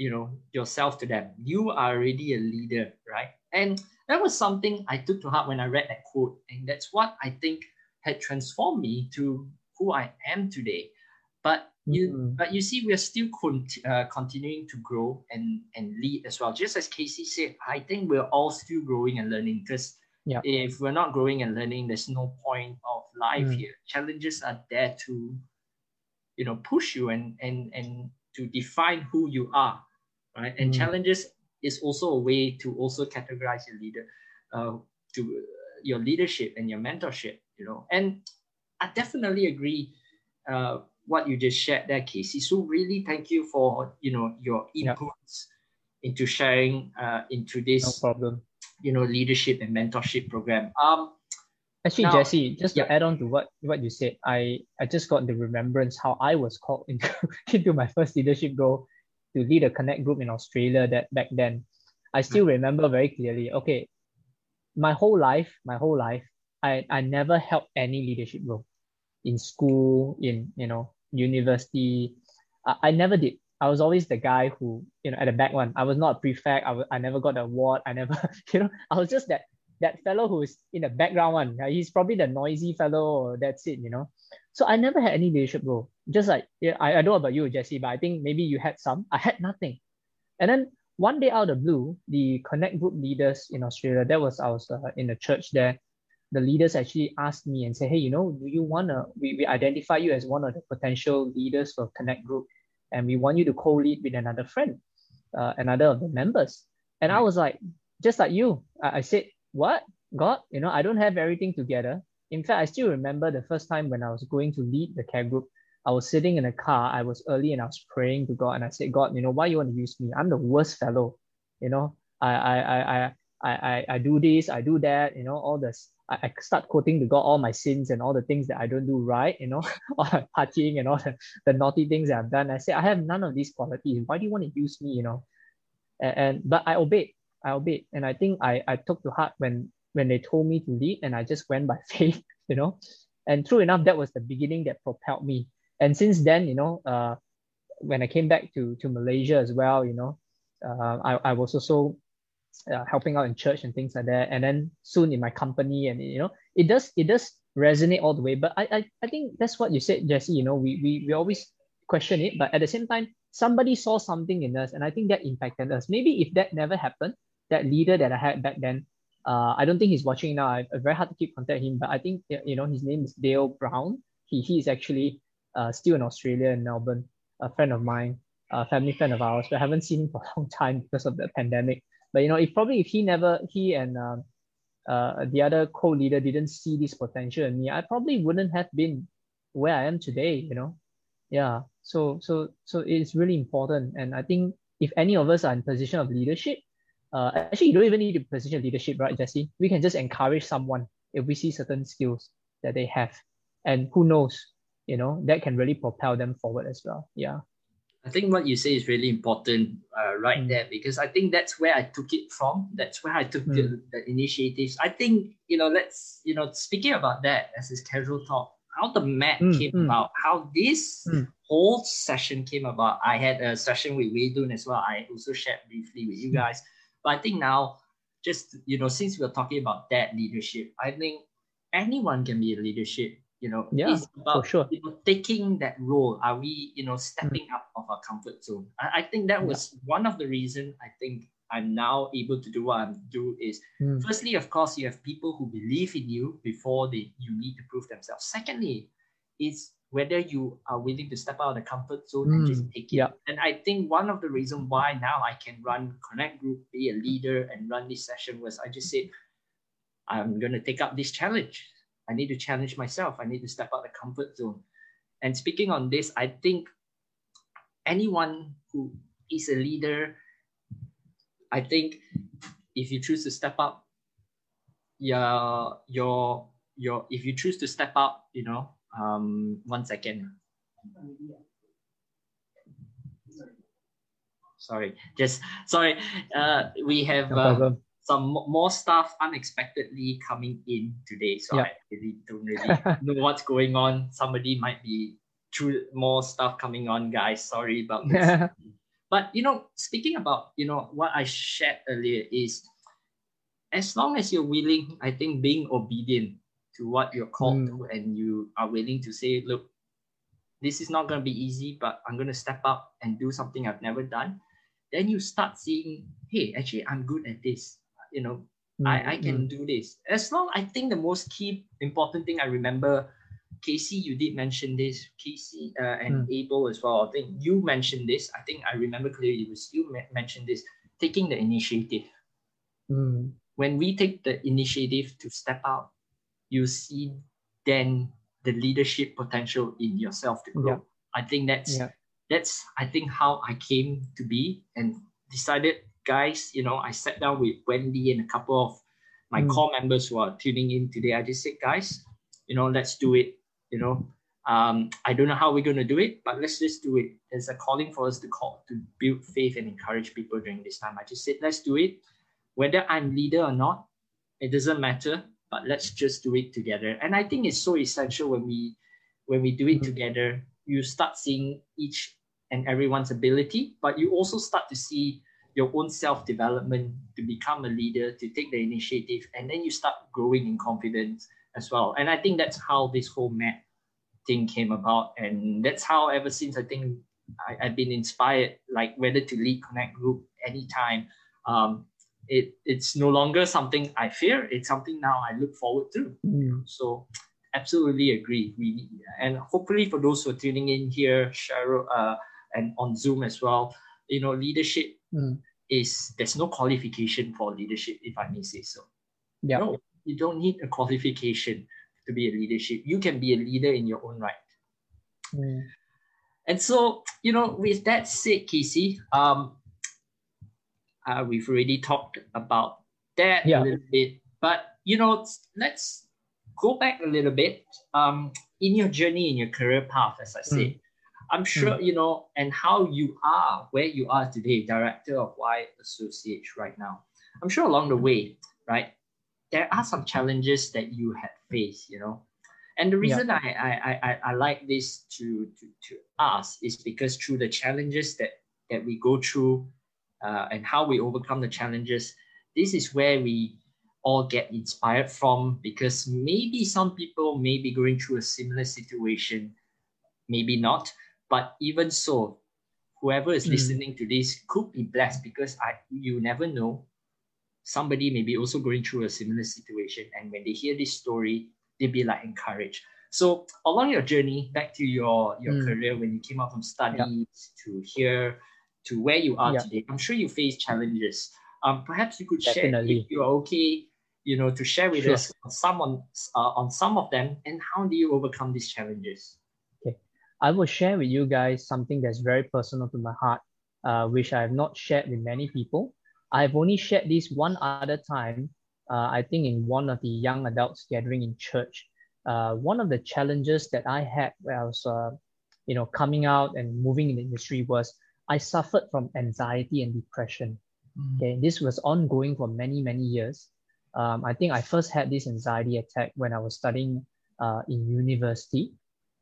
you know yourself to them. You are already a leader, right? And that was something I took to heart when I read that quote, and that's what I think had transformed me to who I am today. But you, Mm. but you see, we are still con- uh, continuing to grow and and lead as well. Just as Casey said, I think we're all still growing and learning because Yeah. if we're not growing and learning, there's no point of life Mm. here. Challenges are there to, you know, push you and and and to define who you are, right? And Mm. challenges is also a way to also categorize your leader, uh, to uh, your leadership and your mentorship, you know. And I definitely agree uh, what you just shared there, Casey. So really, thank you for you know your Yeah. inputs into sharing uh, into No this problem. you know leadership and mentorship program. Um, Actually, Now- Jesse, just to add on to what, what you said, I, I just got the remembrance how I was called into, into my first leadership role to lead a connect group in Australia that back then. I still remember very clearly. Okay, my whole life, my whole life, I, I never held any leadership role in school, in you know, university. I, I never did. I was always the guy who, you know, at the back one. I was not a prefect. I, wa- I never got the award. I never, you know, I was just that that fellow who's in the background one. He's probably the noisy fellow, that's it, you know. So I never had any leadership role. Just like yeah, I, I don't know about you, Jesse, but I think maybe you had some. I had nothing. And then one day out of blue, the connect group leaders in Australia, that was I was uh, in the church there. The leaders actually asked me and said, "Hey, you know, do you wanna? We, we identify you as one of the potential leaders for connect group, and we want you to co-lead with another friend, uh, another of the members." And I was like, just like you, I, I said, "What, God? You know, I don't have everything together." In fact, I still remember the first time when I was going to lead the care group. I was sitting in a car. I was early and I was praying to God, and I said, "God, you know, why you want to use me? I'm the worst fellow. You know, I I I I I, I do this, I do that. You know, all this. I, I start quoting to God all my sins and all the things that I don't do right. You know, all the partying and all the, the naughty things that I've done. I said, I have none of these qualities. Why do you want to use me? You know, and, and but I obeyed. I obeyed, and I think I I took to heart when when they told me to lead, and I just went by faith. You know, and true enough, that was the beginning that propelled me. And since then, you know, uh, when I came back to to Malaysia as well, you know, uh, I I was also uh, helping out in church and things like that. And then soon in my company, and you know, it does it does resonate all the way. But I I, I think that's what you said, Jesse. You know, we we we always question it, but at the same time, somebody saw something in us, and I think that impacted us. Maybe if that never happened, that leader that I had back then. Uh, I don't think he's watching now. I, very hard to keep contact him, but I think you know his name is Dale Brown. He he is actually uh, still in Australia in Melbourne, a friend of mine, a family friend of ours. We haven't seen him for a long time because of the pandemic. But you know, if probably if he never he and um, uh, the other co-leader didn't see this potential in me, I probably wouldn't have been where I am today. You know, yeah. So so so it's really important, and I think if any of us are in position of leadership, uh, actually you don't even need a position leadership, right, Jesse? We can just encourage someone if we see certain skills that they have, and who knows, you know, that can really propel them forward as well. Yeah. I think what you say is really important uh, right Mm. there because I think that's where I took it from. That's where I took the, Mm. the initiatives. I think, you know, let's, you know, speaking about that as this casual talk, how the mat Mm, came mm. about, how this Mm. whole session came about. I had a session with Wei Dun as well. I also shared briefly with you Mm. guys. But I think now, just, you know, since we're talking about that leadership, I think anyone can be a leadership. You know, Yeah, it's about sure. you know, taking that role. Are we, you know, stepping up of our comfort zone? I, I think that Yeah. was one of the reason I think I'm now able to do what I'm do is Mm. firstly, of course, you have people who believe in you before they you need to prove themselves. Secondly, is whether you are willing to step out of the comfort zone and just Mm, take it. yeah. And I think one of the reasons why now I can run Connect Group, be a leader, and run this session was I just said, I'm gonna take up this challenge. I need to challenge myself. I need to step out the comfort zone. And speaking on this, I think anyone who is a leader, I think if you choose to step up, your your your if you choose to step up, you know, um, one second. Sorry, just sorry. Uh, we have uh. Some more stuff unexpectedly coming in today. So I really don't really know what's going on. Somebody might be through more stuff coming on, guys. Sorry about this. but you know, speaking about you know what I shared earlier is as long as you're willing, I think being obedient to what you're called mm. to and you are willing to say, look, this is not going to be easy, but I'm going to step up and do something I've never done. Then you start seeing, hey, actually, I'm good at this you know mm, I, I can mm. do this as long i think the most key important thing i remember casey you did mention this casey uh, and mm. abel as well i think you mentioned this i think i remember clearly it was you mentioned this taking the initiative mm. when we take the initiative to step out you see then the leadership potential in yourself to grow yeah. i think that's yeah. that's i think how i came to be and decided guys, you know, I sat down with Wendy and a couple of my mm. core members who are tuning in today. I just said, guys, you know, let's do it. You know, um, I don't know how we're going to do it, but let's just do it. There's a calling for us to call to build faith and encourage people during this time. I just said, let's do it. Whether I'm leader or not, it doesn't matter. But let's just do it together. And I think it's so essential when we when we do it mm-hmm. together. You start seeing each and everyone's ability, but you also start to see your own self development to become a leader, to take the initiative, and then you start growing in confidence as well. And I think that's how this whole map thing came about. And that's how ever since I think I, have been inspired, like whether to lead Connect Group anytime. Um, it it's no longer something I fear. It's something now I look forward to. Mm. So absolutely agree. We and hopefully for those who are tuning in here, Cheryl, uh, and on Zoom as well, you know, leadership mm. is there's no qualification for leadership, if I may say so. Yeah. No, you don't need a qualification to be a leadership. You can be a leader in your own right. Mm. And so, you know, with that said, Casey, um, uh, we've already talked about that yeah. a little bit, but you know, let's go back a little bit. Um, in your journey in your career path, as I said, mm. I'm sure, mm. you know, and how you are where you are today, director of Wai Associates right now. I'm sure along the way, right, there are some challenges that you had faced, you know. And the reason yeah. I, I, I, I like this to, to, to us is because through the challenges that, that we go through uh, and how we overcome the challenges, this is where we all get inspired from because maybe some people may be going through a similar situation, maybe not, but even so, whoever is mm. listening to this could be blessed because I you never know. Somebody may be also going through a similar situation. And when they hear this story, they'll be like encouraged. So along your journey back to your, your mm. career when you came out from studies to here to where you are today, I'm sure you face challenges. Um, perhaps you could Definitely. share if you're okay, you know, to share with sure. us some on, uh, on some of them and how do you overcome these challenges? I will share with you guys something that's very personal to my heart, uh, which I have not shared with many people. I've only shared this one other time, uh, I think in one of the young adults gathering in church. Uh, one of the challenges that I had when I was, uh, you know, coming out and moving in the industry was I suffered from anxiety and depression. Mm. Okay, this was ongoing for many many years. Um, I think I first had this anxiety attack when I was studying uh, in university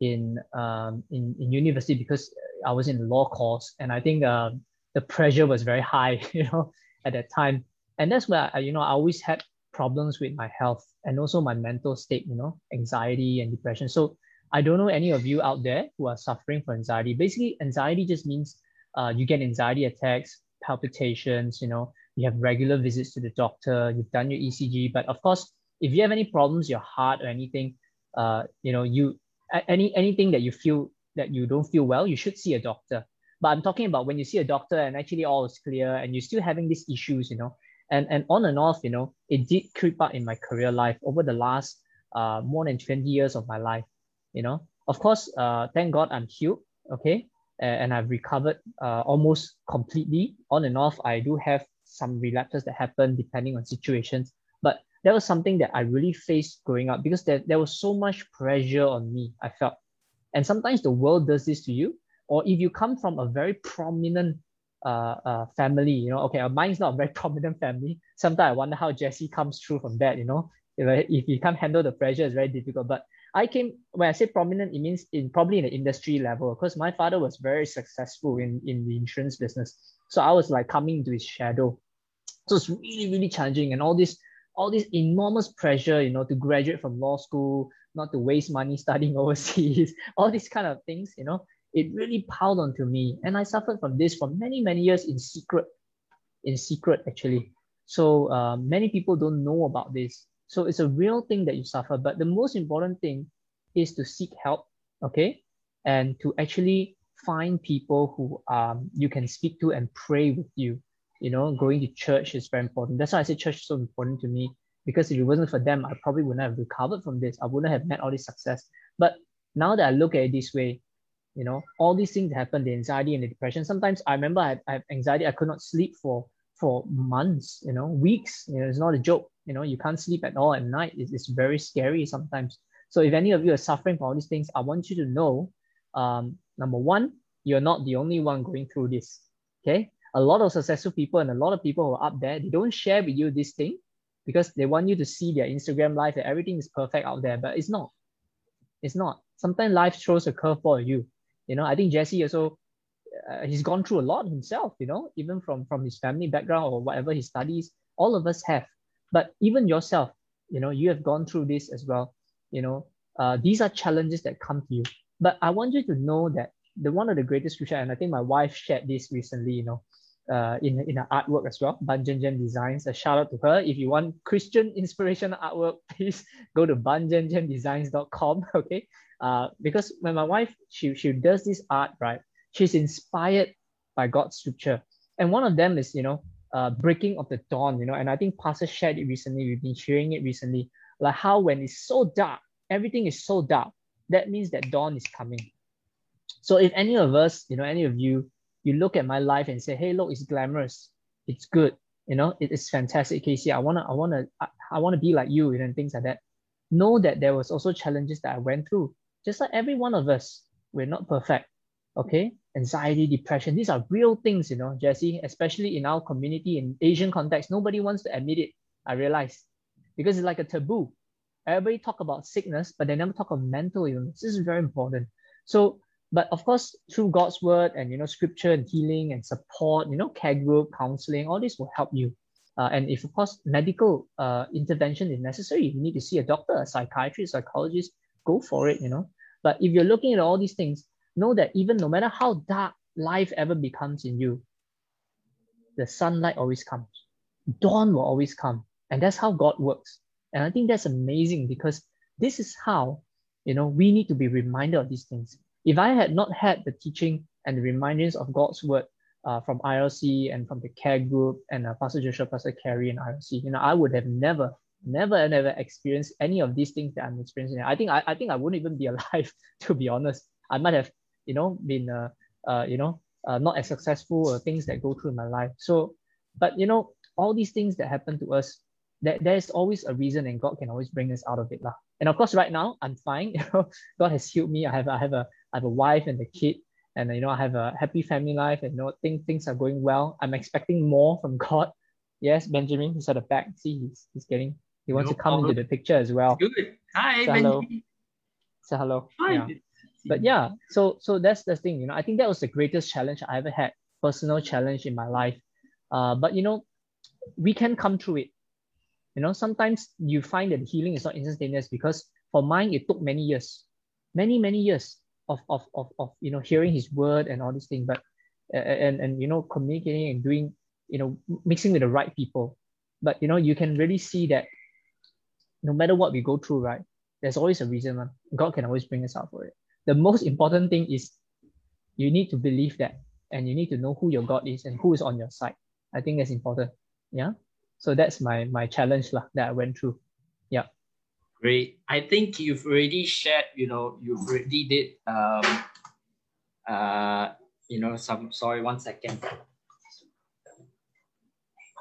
in um, in in university because I was in law course, and I think uh, the pressure was very high, you know, at that time. And that's where I, you know I always had problems with my health and also my mental state, you know, anxiety and depression. So I don't know any of you out there who are suffering from anxiety. Basically, anxiety just means uh, you get anxiety attacks, palpitations, you know, you have regular visits to the doctor, you've done your ECG, but of course, if you have any problems, your heart or anything, uh, you know, you any anything that you feel that you don't feel well, you should see a doctor. But I'm talking about when you see a doctor and actually all is clear and you're still having these issues, you know, and and on and off, you know, it did creep up in my career life over the last uh, more than 20 years of my life, you know. Of course, uh, thank God I'm healed, okay, and I've recovered uh, almost completely. On and off, I do have some relapses that happen depending on situations, but that was something that I really faced growing up because there, there was so much pressure on me, I felt. And sometimes the world does this to you. Or if you come from a very prominent uh, uh, family. You know, okay, uh, mine's not a very prominent family. Sometimes I wonder how Jesse comes through from that. You know, if, if he can't handle the pressure, it's very difficult. But I came when I say prominent, it means in probably in the industry level because my father was very successful in in the insurance business. So I was like coming into his shadow. So it's really really challenging and all this all this enormous pressure, you know, to graduate from law school, not to waste money studying overseas, all these kind of things, you know, it really piled onto me. And I suffered from this for many, many years in secret, in secret, actually. So uh, many people don't know about this. So it's a real thing that you suffer. But the most important thing is to seek help, okay? And to actually find people who um, you can speak to and pray with you. You know, going to church is very important. That's why I say church is so important to me because if it wasn't for them, I probably wouldn't have recovered from this. I wouldn't have met all this success. But now that I look at it this way, you know, all these things happen, the anxiety and the depression. Sometimes I remember I had, I anxiety, I could not sleep for for months, you know, weeks. You know, it's not a joke. You know, you can't sleep at all at night. It's, it's very scary sometimes. So if any of you are suffering from all these things, I want you to know, um, number one, you're not the only one going through this. Okay. A lot of successful people and a lot of people who are up there, they don't share with you this thing because they want you to see their Instagram life that everything is perfect out there, but it's not. It's not. Sometimes life throws a curveball at you. You know, I think Jesse also uh, he's gone through a lot himself. You know, even from from his family background or whatever he studies, all of us have. But even yourself, you know, you have gone through this as well. You know, uh, these are challenges that come to you. But I want you to know that the one of the greatest scripture, and I think my wife shared this recently. You know, uh, in, in her artwork as well, Banjanjan Designs. A shout out to her. If you want Christian inspirational artwork, please go to banjanjandesigns.com. Okay. Uh, because when my wife, she, she does this art, right? She's inspired by God's scripture. And one of them is, you know, uh, breaking of the dawn, you know, and I think Pastor shared it recently. We've been hearing it recently, like how when it's so dark, everything is so dark, that means that dawn is coming. So if any of us, you know, any of you you look at my life and say, hey, look, it's glamorous, it's good, you know, it is fantastic, Casey. I wanna, I wanna, I, I wanna be like you, you know, and things like that. Know that there was also challenges that I went through. Just like every one of us, we're not perfect. Okay. Anxiety, depression, these are real things, you know, Jesse, especially in our community in Asian context. Nobody wants to admit it. I realize because it's like a taboo. Everybody talk about sickness, but they never talk of mental illness. This is very important. So but of course, through God's word and you know scripture and healing and support, you know, care group, counseling, all this will help you. Uh, and if of course medical uh, intervention is necessary, you need to see a doctor, a psychiatrist, psychologist, go for it, you know. But if you're looking at all these things, know that even no matter how dark life ever becomes in you, the sunlight always comes. Dawn will always come. And that's how God works. And I think that's amazing because this is how, you know, we need to be reminded of these things. If I had not had the teaching and the reminders of God's word uh, from IRC and from the care group and uh, Pastor Joshua, Pastor Carrie and IRC, you know, I would have never, never, never experienced any of these things that I'm experiencing. I think I, I think I wouldn't even be alive, to be honest. I might have, you know, been, uh, uh, you know, uh, not as successful or things that go through in my life. So, but you know, all these things that happen to us, that there's always a reason, and God can always bring us out of it, lah. And of course, right now I'm fine. You know, God has healed me. I have, I have a, I have a wife and a kid, and you know I have a happy family life, and you know things things are going well. I'm expecting more from God. Yes, Benjamin, he's at the back. See, he's, he's getting he wants no to come problem. into the picture as well. Good. Hi, Say hello. Say hello. Hi. Yeah. But yeah, so so that's the thing. You know, I think that was the greatest challenge I ever had, personal challenge in my life. Uh, but you know, we can come through it. You know, sometimes you find that healing is not instantaneous because for mine it took many years, many many years of, of, of, of you know hearing his word and all these things but and and you know communicating and doing you know mixing with the right people. But you know you can really see that no matter what we go through right there's always a reason god can always bring us out for it. The most important thing is you need to believe that and you need to know who your god is and who is on your side. I think that's important. Yeah? So that's my my challenge lah, that i went through. Yeah Great. I think you've already shared, you know, you've already did, um, uh, you know, some, sorry, one second.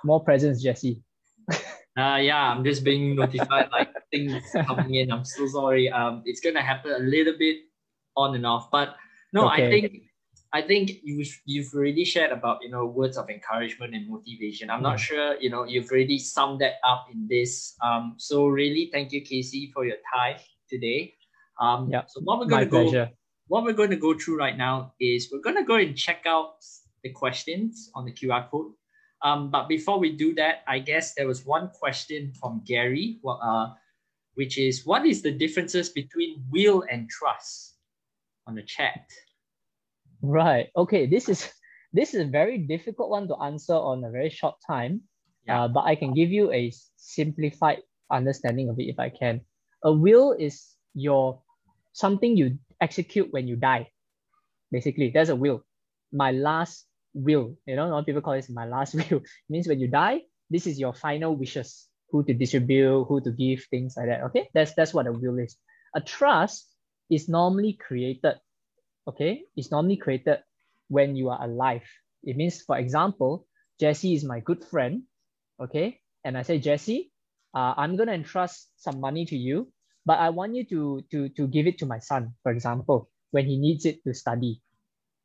More presents, Jesse. uh, yeah, I'm just being notified like things coming in. I'm so sorry. Um, it's gonna happen a little bit on and off, but no, okay. I think I think you've you've already shared about you know words of encouragement and motivation. I'm not mm. sure you know you've already summed that up in this. Um, so really, thank you, Casey, for your time today. Um, yeah. So what we're going to go, pleasure. what we're going to go through right now is we're going to go and check out the questions on the QR code. Um, but before we do that, I guess there was one question from Gary, uh, which is what is the differences between will and trust on the chat? Right. Okay. This is this is a very difficult one to answer on a very short time. Yeah. Uh, but I can give you a simplified understanding of it if I can. A will is your something you execute when you die. Basically, there's a will. My last will. You know, a lot of people call this my last will. It means when you die, this is your final wishes. Who to distribute, who to give, things like that. Okay, that's that's what a will is. A trust is normally created okay, is normally created when you are alive. It means, for example, Jesse is my good friend, okay? And I say, Jesse, uh, I'm gonna entrust some money to you, but I want you to, to, to give it to my son, for example, when he needs it to study.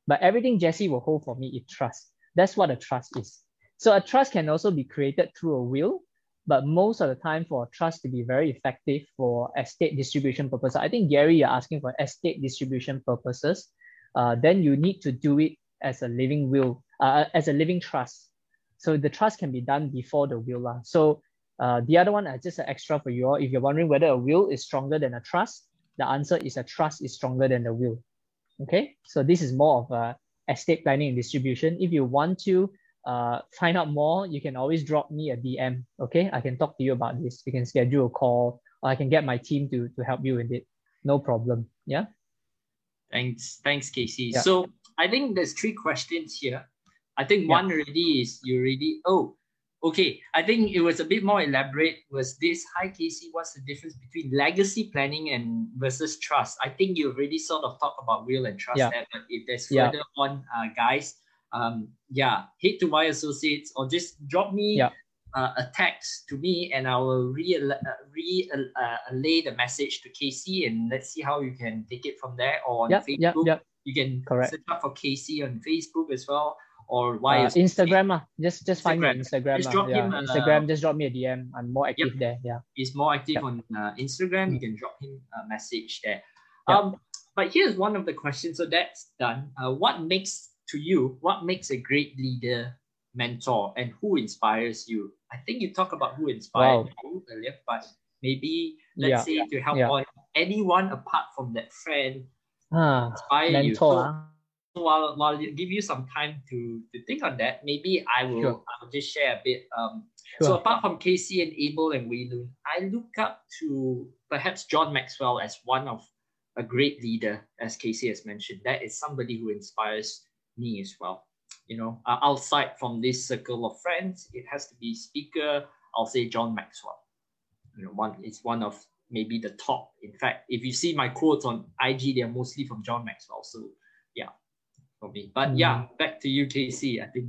But everything Jesse will hold for me is trust. That's what a trust is. So a trust can also be created through a will, but most of the time for trust to be very effective for estate distribution purposes, I think Gary, you're asking for estate distribution purposes, uh, then you need to do it as a living will, uh, as a living trust. So the trust can be done before the will. Uh. So uh, the other one, uh, just an extra for you all. If you're wondering whether a will is stronger than a trust, the answer is a trust is stronger than the will. Okay, so this is more of a estate planning and distribution. If you want to uh, find out more, you can always drop me a DM. Okay, I can talk to you about this. We can schedule a call, or I can get my team to to help you with it. No problem. Yeah. Thanks, thanks, Casey. Yeah. So I think there's three questions here. I think yeah. one already is you already. Oh, okay. I think it was a bit more elaborate. Was this hi Casey? What's the difference between legacy planning and versus trust? I think you already sort of talked about will and trust. Yeah. There, but if there's further on, uh, guys, um, yeah, head to Wai Associates or just drop me yeah. uh, a text to me and I will re uh, re uh, the message to Casey and let's see how you can take it from there or on yep, Facebook. Yep, yep. You can Correct. search up for Casey on Facebook as well or why uh, Instagram uh, just just Instagram. find me on Instagram just drop yeah. him, uh, Instagram just drop me a DM I'm more active yep. there yeah he's more active yep. on uh, Instagram you can drop him a message there yep. um but here's one of the questions so that's done uh, what makes to you, what makes a great leader, mentor, and who inspires you? I think you talk about who inspired wow. you earlier, but maybe let's yeah. say to help yeah. anyone apart from that friend ah, inspire mentor, you. So, so while, while you give you some time to, to think on that, maybe I will sure. I'll just share a bit. Um, sure. So apart from Casey and Abel and Wei Lun, I look up to perhaps John Maxwell as one of a great leader, as Casey has mentioned. That is somebody who inspires me as well. You know, uh, outside from this circle of friends, it has to be speaker. I'll say John Maxwell. You know, one is one of maybe the top. In fact, if you see my quotes on IG, they're mostly from John Maxwell. So yeah, for me. But mm. yeah, back to you, Casey. I think.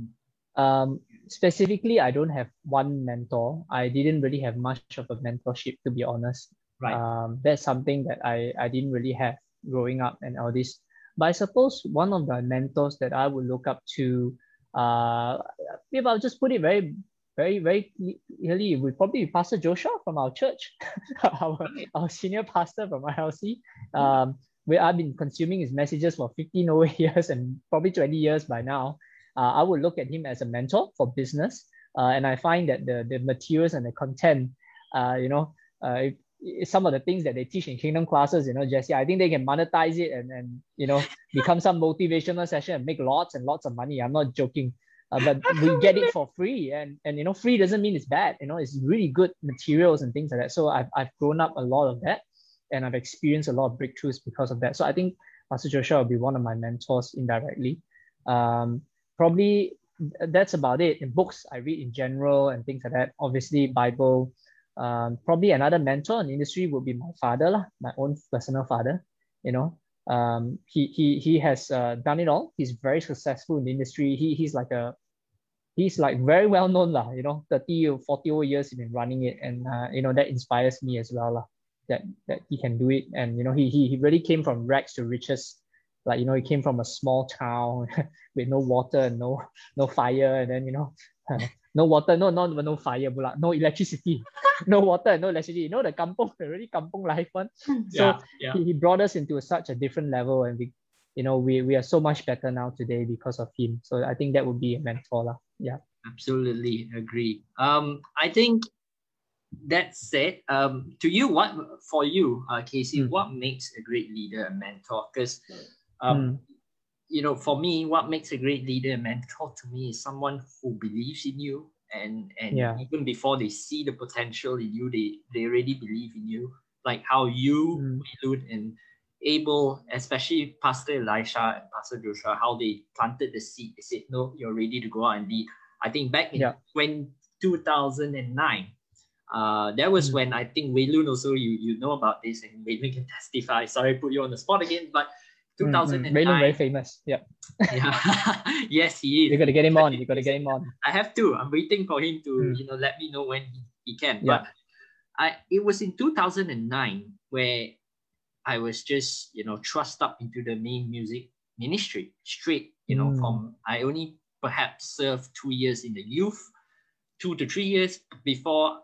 Um, specifically, I don't have one mentor. I didn't really have much of a mentorship, to be honest. Right. Um, that's something that I, I didn't really have growing up and all this. But I suppose one of the mentors that I would look up to, uh, if I'll just put it very, very, very clearly, would probably be Pastor Joshua from our church, our, our senior pastor from ILC. Um, where I've been consuming his messages for 15 over years and probably 20 years by now. Uh, I would look at him as a mentor for business. Uh, and I find that the, the materials and the content, uh, you know, uh, some of the things that they teach in kingdom classes, you know, Jesse, I think they can monetize it and, and you know, become some motivational session and make lots and lots of money. I'm not joking. Uh, but we get it for free and and you know free doesn't mean it's bad. You know it's really good materials and things like that. So I've, I've grown up a lot of that and I've experienced a lot of breakthroughs because of that. So I think master Joshua will be one of my mentors indirectly. Um, probably that's about it. In books I read in general and things like that. Obviously Bible um, probably another mentor in industry would be my father, lah, my own personal father. You know, um, he he he has uh, done it all. He's very successful in the industry. He he's like a he's like very well known lah. You know, 30 or 40 over years he's been running it, and uh, you know that inspires me as well lah. That that he can do it, and you know he he, he really came from rags to riches, like you know, he came from a small town with no water and no no fire, and then you know, no water, no no no fire, no electricity, no water, no electricity. You know the kampong, the really kampong life one. So yeah, yeah. He, he brought us into such a different level, and we, you know, we we are so much better now today because of him. So I think that would be a mentor, lah. Yeah. Absolutely agree. Um, I think that said, um, to you, what for you, uh, Casey, mm. what makes a great leader a mentor? Because, um, mm. You know, for me, what makes a great leader a mentor to me is someone who believes in you, and and yeah. even before they see the potential in you, they they already believe in you. Like how you, mm. and Abel, especially Pastor Elisha and Pastor Joshua, how they planted the seed. They said, "No, you're ready to go out and lead." I think back in yeah. 20, 2009, uh, that was mm. when I think Wei Lun also, you, you know about this and Wei can testify. Sorry, put you on the spot again, but 2009. Mm, Wei Lun very famous. Yeah. yeah. yes, he is. You got to get him on. You got to get him on. I have to. I'm waiting for him to, mm. you know, let me know when he, he can. Yeah. But I, it was in 2009 where I was just, you know, thrust up into the main music ministry straight, you know, mm. from, I only perhaps served two years in the youth, two to three years before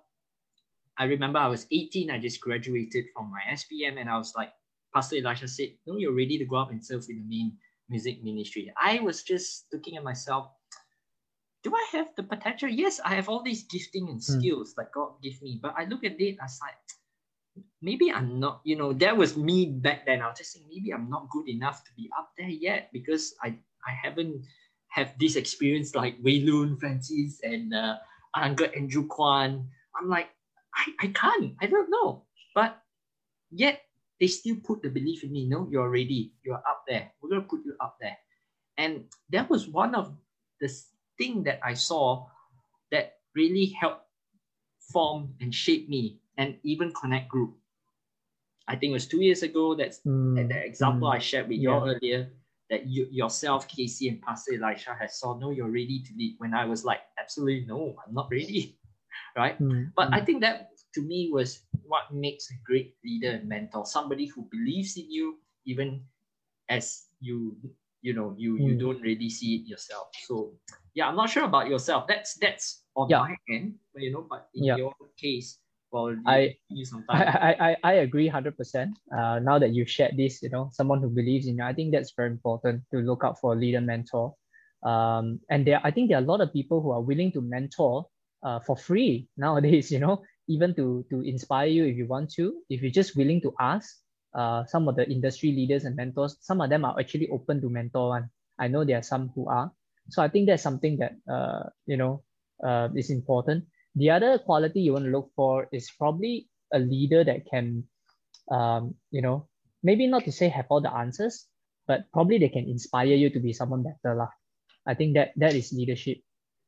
I remember I was 18, I just graduated from my SPM and I was like, Pastor Elisha said, No, you're ready to go up and serve in the main music ministry. I was just looking at myself, do I have the potential? Yes, I have all these gifting and hmm. skills mm. that God gave me. But I look at it, I was like, maybe I'm not, you know, that was me back then. I was just saying, maybe I'm not good enough to be up there yet because I, I haven't have this experience like Wei Lun, Francis, and uh, Uncle Andrew Kwan. I'm like, I, I can't, I don't know. But yet they still put the belief in me, no, you're ready, you're up there. We're gonna put you up there. And that was one of the thing that I saw that really helped form and shape me and even connect group. I think it was two years ago. That's mm. the example mm. I shared with yeah. you earlier that you yourself, Casey and Pastor Elisha has saw, no, you're ready to lead. When I was like, absolutely no, I'm not ready. right? Mm. But I think that to me was what makes a great leader and mentor, somebody who believes in you, even as you you know you you don't really see it yourself. So yeah, I'm not sure about yourself. That's that's on yeah. my end, but you know, but in yeah. your case, well, I, I, I, I agree 100%. Uh, now that you've shared this, you know, someone who believes in you, I think that's very important to look out for a leader mentor. Um, and there, I think there are a lot of people who are willing to mentor uh, for free nowadays, you know, even to, to inspire you if you want to, if you're just willing to ask uh, some of the industry leaders and mentors, some of them are actually open to mentor one. I know there are some who are. So I think that's something that, uh, you know, uh, is important. The other quality you want to look for is probably a leader that can, um, you know, maybe not to say have all the answers, but probably they can inspire you to be someone better. Lah. I think that that is leadership.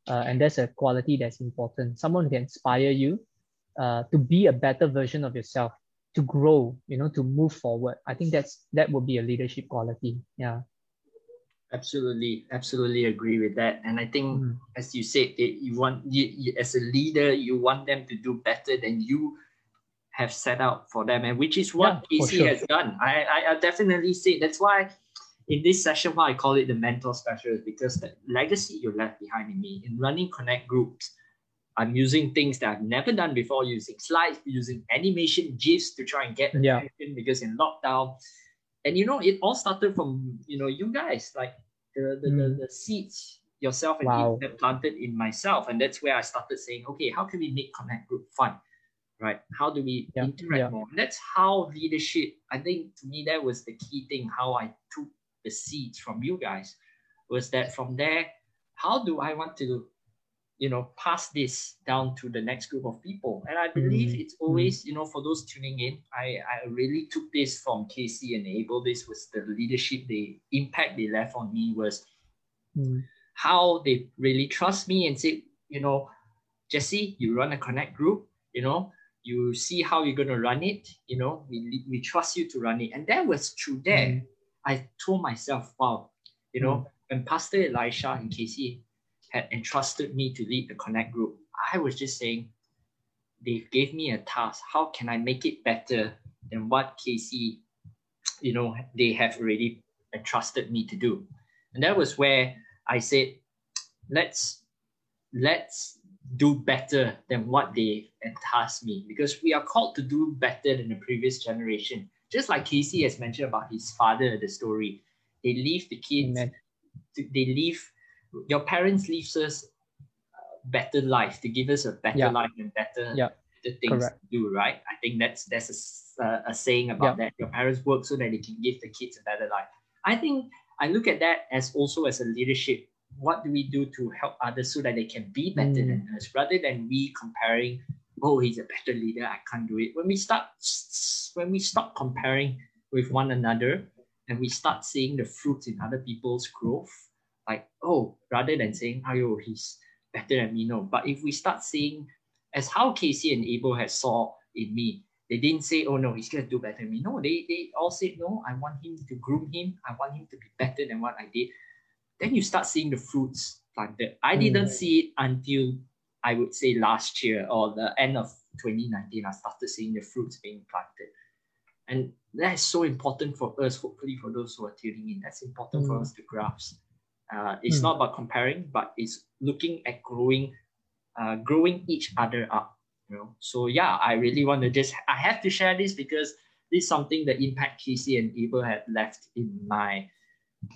Uh, and that's a quality that's important. Someone can inspire you uh, to be a better version of yourself, to grow, you know, to move forward. I think that's that would be a leadership quality. Yeah. Absolutely, absolutely agree with that. And I think, mm. as you said, it, you want you, you, as a leader, you want them to do better than you have set out for them, and which is what yeah, sure. has done. I, I, I definitely say that's why in this session, why I call it the mentor specialist because the legacy you left behind in me in running connect groups. I'm using things that I've never done before, using slides, using animation GIFs to try and get yeah. attention because in lockdown, and you know it all started from you know you guys like the the, mm. the, the, seeds yourself and wow. that planted in myself and that's where i started saying okay how can we make connect group fun right how do we yeah. interact yeah. more and that's how leadership i think to me that was the key thing how i took the seeds from you guys was that from there how do i want to you know pass this down to the next group of people and i believe mm-hmm. it's always you know for those tuning in i i really took this from casey and abel this was the leadership the impact they left on me was mm-hmm. how they really trust me and say you know jesse you run a connect group you know you see how you're going to run it you know we, we trust you to run it and that was through there mm-hmm. i told myself wow you know mm. when pastor elisha and casey had entrusted me to lead the Connect group, I was just saying, they gave me a task. How can I make it better than what Casey, you know, they have already entrusted me to do. And that was where I said, let's let's do better than what they entrust me because we are called to do better than the previous generation. Just like Casey has mentioned about his father, the story, they leave the kids, they leave your parents leave us better life to give us a better yeah. life and better, yeah. better things Correct. to do, right? I think that's that's a, a saying about yeah. that. Your parents work so that they can give the kids a better life. I think I look at that as also as a leadership. What do we do to help others so that they can be better mm. than us, rather than we comparing? Oh, he's a better leader. I can't do it. When we start, when we stop comparing with one another, and we start seeing the fruits in other people's growth, like oh, rather than saying, oh, he's better than me. No, but if we start seeing as how Casey and Abel has saw in me, they didn't say, oh no, he's gonna do better than me. No, they they all said, no, I want him to groom him. I want him to be better than what I did. Then you start seeing the fruits planted. I didn't mm. see it until I would say last year or the end of 2019. I started seeing the fruits being planted. And that is so important for us, hopefully for those who are tuning in. That's important mm. for us to grasp. Uh, it's mm. not about comparing, but it's looking at growing, uh, growing each other up. You know, so yeah, I really want to just I have to share this because this is something that impact Casey and Abel had left in my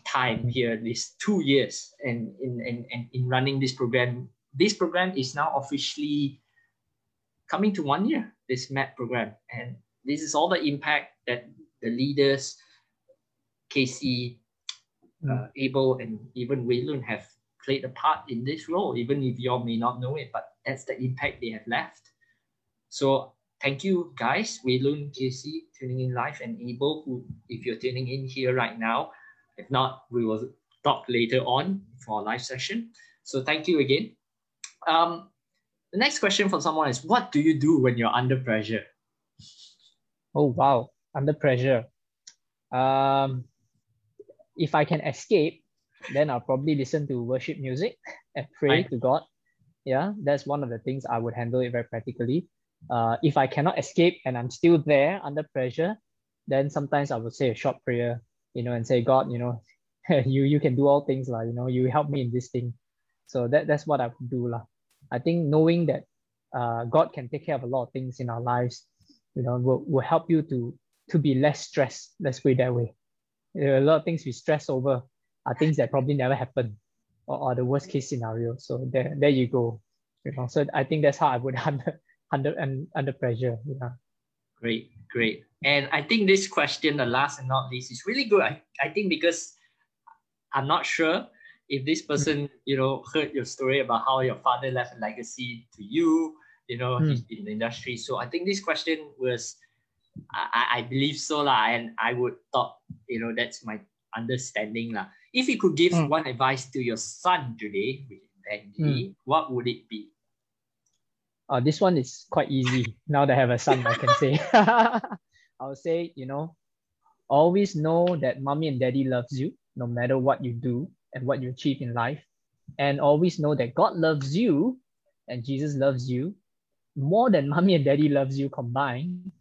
time here, these two years, and in in, in, in running this program. This program is now officially coming to one year. This MAP program, and this is all the impact that the leaders, Casey, uh, Abel and even Wei Lun have played a part in this role, even if you all may not know it, but that's the impact they have left. So thank you guys, Wei Lun, Casey, tuning in live, and Abel, who if you're tuning in here right now, if not, we will talk later on for our live session. So thank you again. Um, the next question from someone is, what do you do when you're under pressure? Oh wow, under pressure. Um, if I can escape, then I'll probably listen to worship music and pray right. to God. Yeah, that's one of the things I would handle it very practically. Uh, if I cannot escape and I'm still there under pressure, then sometimes I would say a short prayer, you know, and say, God, you know, you you can do all things, lah. You know, you help me in this thing. So that that's what I would do, lah. I think knowing that uh, God can take care of a lot of things in our lives, you know, will, will help you to to be less stressed. Let's put it that way a lot of things we stress over are things that probably never happen or, or the worst case scenario. So there, there you go. You know, so I think that's how I would under under and under pressure. Yeah. Great, great. And I think this question, the last and not least, is really good. I, I think because I'm not sure if this person, you know, heard your story about how your father left a legacy to you, you know, mm. in the industry. So I think this question was I, I believe so lah, and I would thought you know that's my understanding lah. If you could give mm. one advice to your son today, Benji, mm. what would it be? Uh, this one is quite easy. now that I have a son, I can say. I would say, you know, always know that mommy and daddy loves you no matter what you do and what you achieve in life. And always know that God loves you and Jesus loves you more than mommy and daddy loves you combined.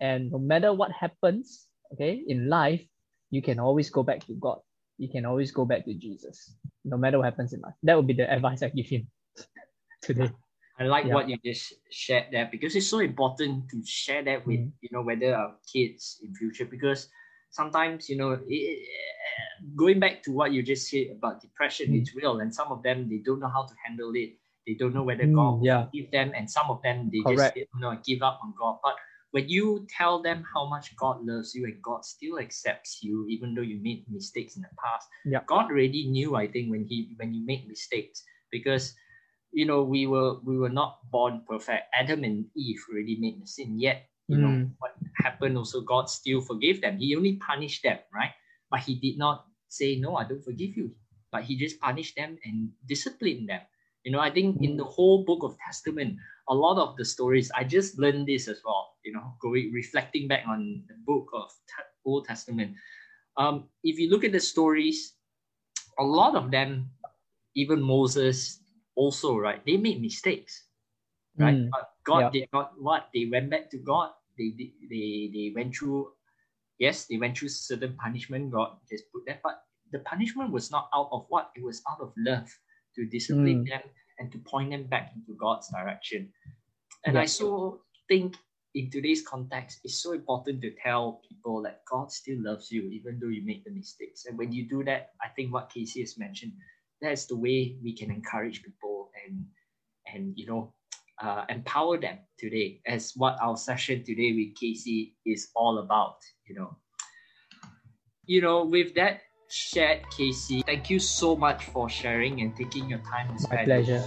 And no matter what happens, okay, in life, you can always go back to God. You can always go back to Jesus, no matter what happens in life. That would be the advice I give him today. I like yeah. what you just shared there because it's so important to share that with mm. you know whether our kids in future because sometimes you know it, going back to what you just said about depression mm. it's real and some of them they don't know how to handle it they don't know whether mm, God yeah. will give them and some of them they Correct. just you know give up on God but when you tell them how much God loves you and God still accepts you, even though you made mistakes in the past, yeah. God already knew, I think, when he when you make mistakes, because you know we were we were not born perfect. Adam and Eve already made the sin, yet you mm. know what happened also God still forgave them. He only punished them, right? But he did not say, No, I don't forgive you. But he just punished them and disciplined them. You know, I think in the whole book of Testament, a lot of the stories, I just learned this as well, you know, going reflecting back on the book of Old Testament. Um, if you look at the stories, a lot of them, even Moses also, right, they made mistakes. Right. Mm, but God yeah. did not what? They went back to God. They, they they went through yes, they went through certain punishment. God just put that, but the punishment was not out of what it was out of love to discipline mm. them and to point them back into God's direction. And I so think in today's context, it's so important to tell people that God still loves you, even though you make the mistakes. And when you do that, I think what Casey has mentioned, that's the way we can encourage people and and you know uh, empower them today, as what our session today with Casey is all about. You know, you know, with that shared, Casey, thank you so much for sharing and taking your time to spend. My pleasure.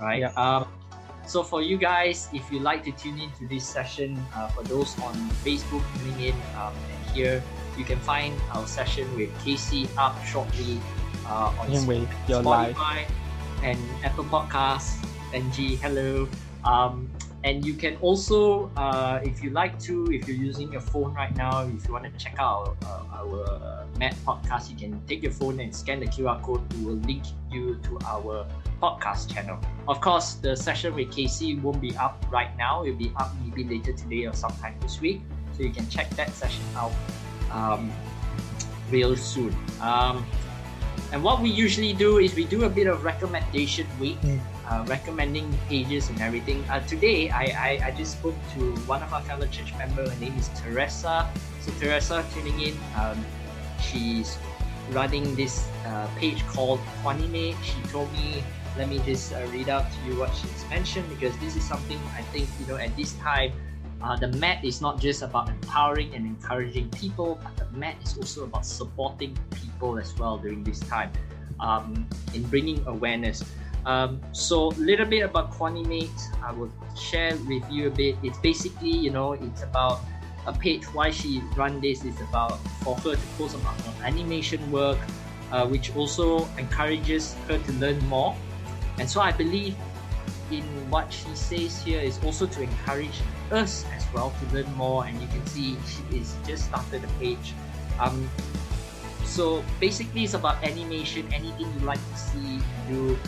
Right. Yeah. Um, so for you guys, if you like to tune in to this session, uh, for those on Facebook tuning in um, and here, you can find our session with Casey up shortly uh, on Spotify Spotify and Apple Podcasts. NG, hello. Um, and you can also, uh, if you like to, if you're using your phone right now, if you want to check out uh, our Matt podcast, you can take your phone and scan the QR code. We will link you to our podcast channel. Of course, the session with Casey won't be up right now. It'll be up maybe later today or sometime this week. So you can check that session out um, real soon. Um, and what we usually do is we do a bit of recommendation week, mm. Uh, recommending pages and everything. Uh, today, I, I, I, just spoke to one of our fellow church members. Her name is Teresa. So Teresa tuning in, um, she's running this uh, page called Quanime. She told me, let me just uh, read out to you what she's mentioned because this is something I think, you know, at this time, uh, the mat is not just about empowering and encouraging people, but the mat is also about supporting people as well during this time um, in bringing awareness. Um, so a little bit about Quanimate, I will share with you a bit. It's basically, you know, it's about a page. Why she run this is about for her to post about her animation work, uh, which also encourages her to learn more. And so I believe in what she says here is also to encourage us as well to learn more and you can see she is just started the page um, so basically it's about animation anything you like to see do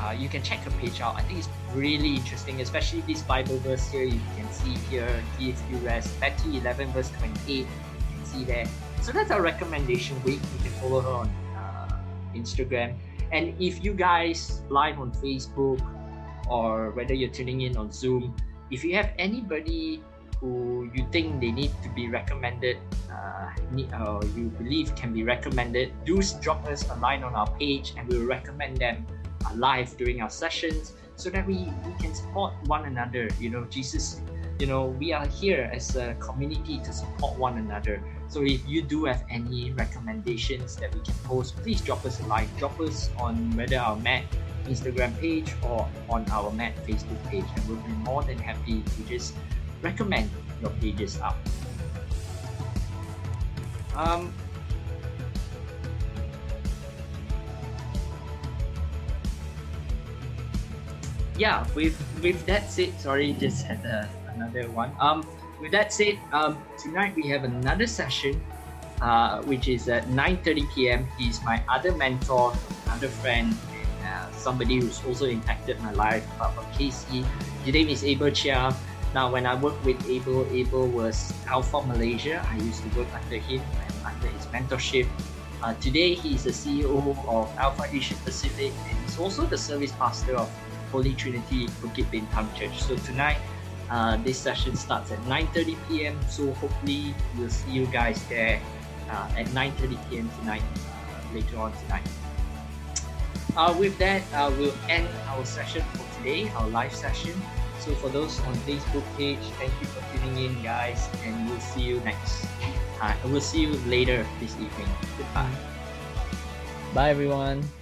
uh, you can check her page out. I think it's really interesting especially this Bible verse here. You can see here THQ rest Matthew 11 verse 28 you can see there. So that's our recommendation. Week you can follow her on uh, Instagram. And if you guys live on Facebook or whether you're tuning in on Zoom, if you have anybody who you think they need to be recommended, uh, need, you believe can be recommended, do drop us a line on our page and we'll recommend them live during our sessions so that we, we can support one another. You know, Jesus, you know, we are here as a community to support one another. So if you do have any recommendations that we can post, please drop us a like, Drop us on whether our Matt Instagram page or on our Matt Facebook page, and we'll be more than happy to just recommend your pages up. Um, yeah, with with that said, sorry, just had uh, another one. Um, with that said, um, tonight we have another session, uh, which is at 9:30 p.m. He's my other mentor, another friend, and somebody who's also impacted my life apart from Casey. His name is Abel Chia. Now, when I worked with Abel, Abel was Alpha Malaysia. I used to work under him and under his mentorship. Uh, today, he's the CEO of Alpha Asia Pacific and he's also the service pastor of Holy Trinity Bukit Bintang Church. So tonight, uh, this session starts at 9.30 p.m. So hopefully we'll see you guys there uh, at 9.30 p.m. tonight, uh, later on tonight. Uh, with that, uh, we'll end our session for today, our live session. So for those on Facebook page, thank you for tuning in, guys, and we'll see you next. Uh, we'll see you later this evening. Goodbye. Bye, everyone.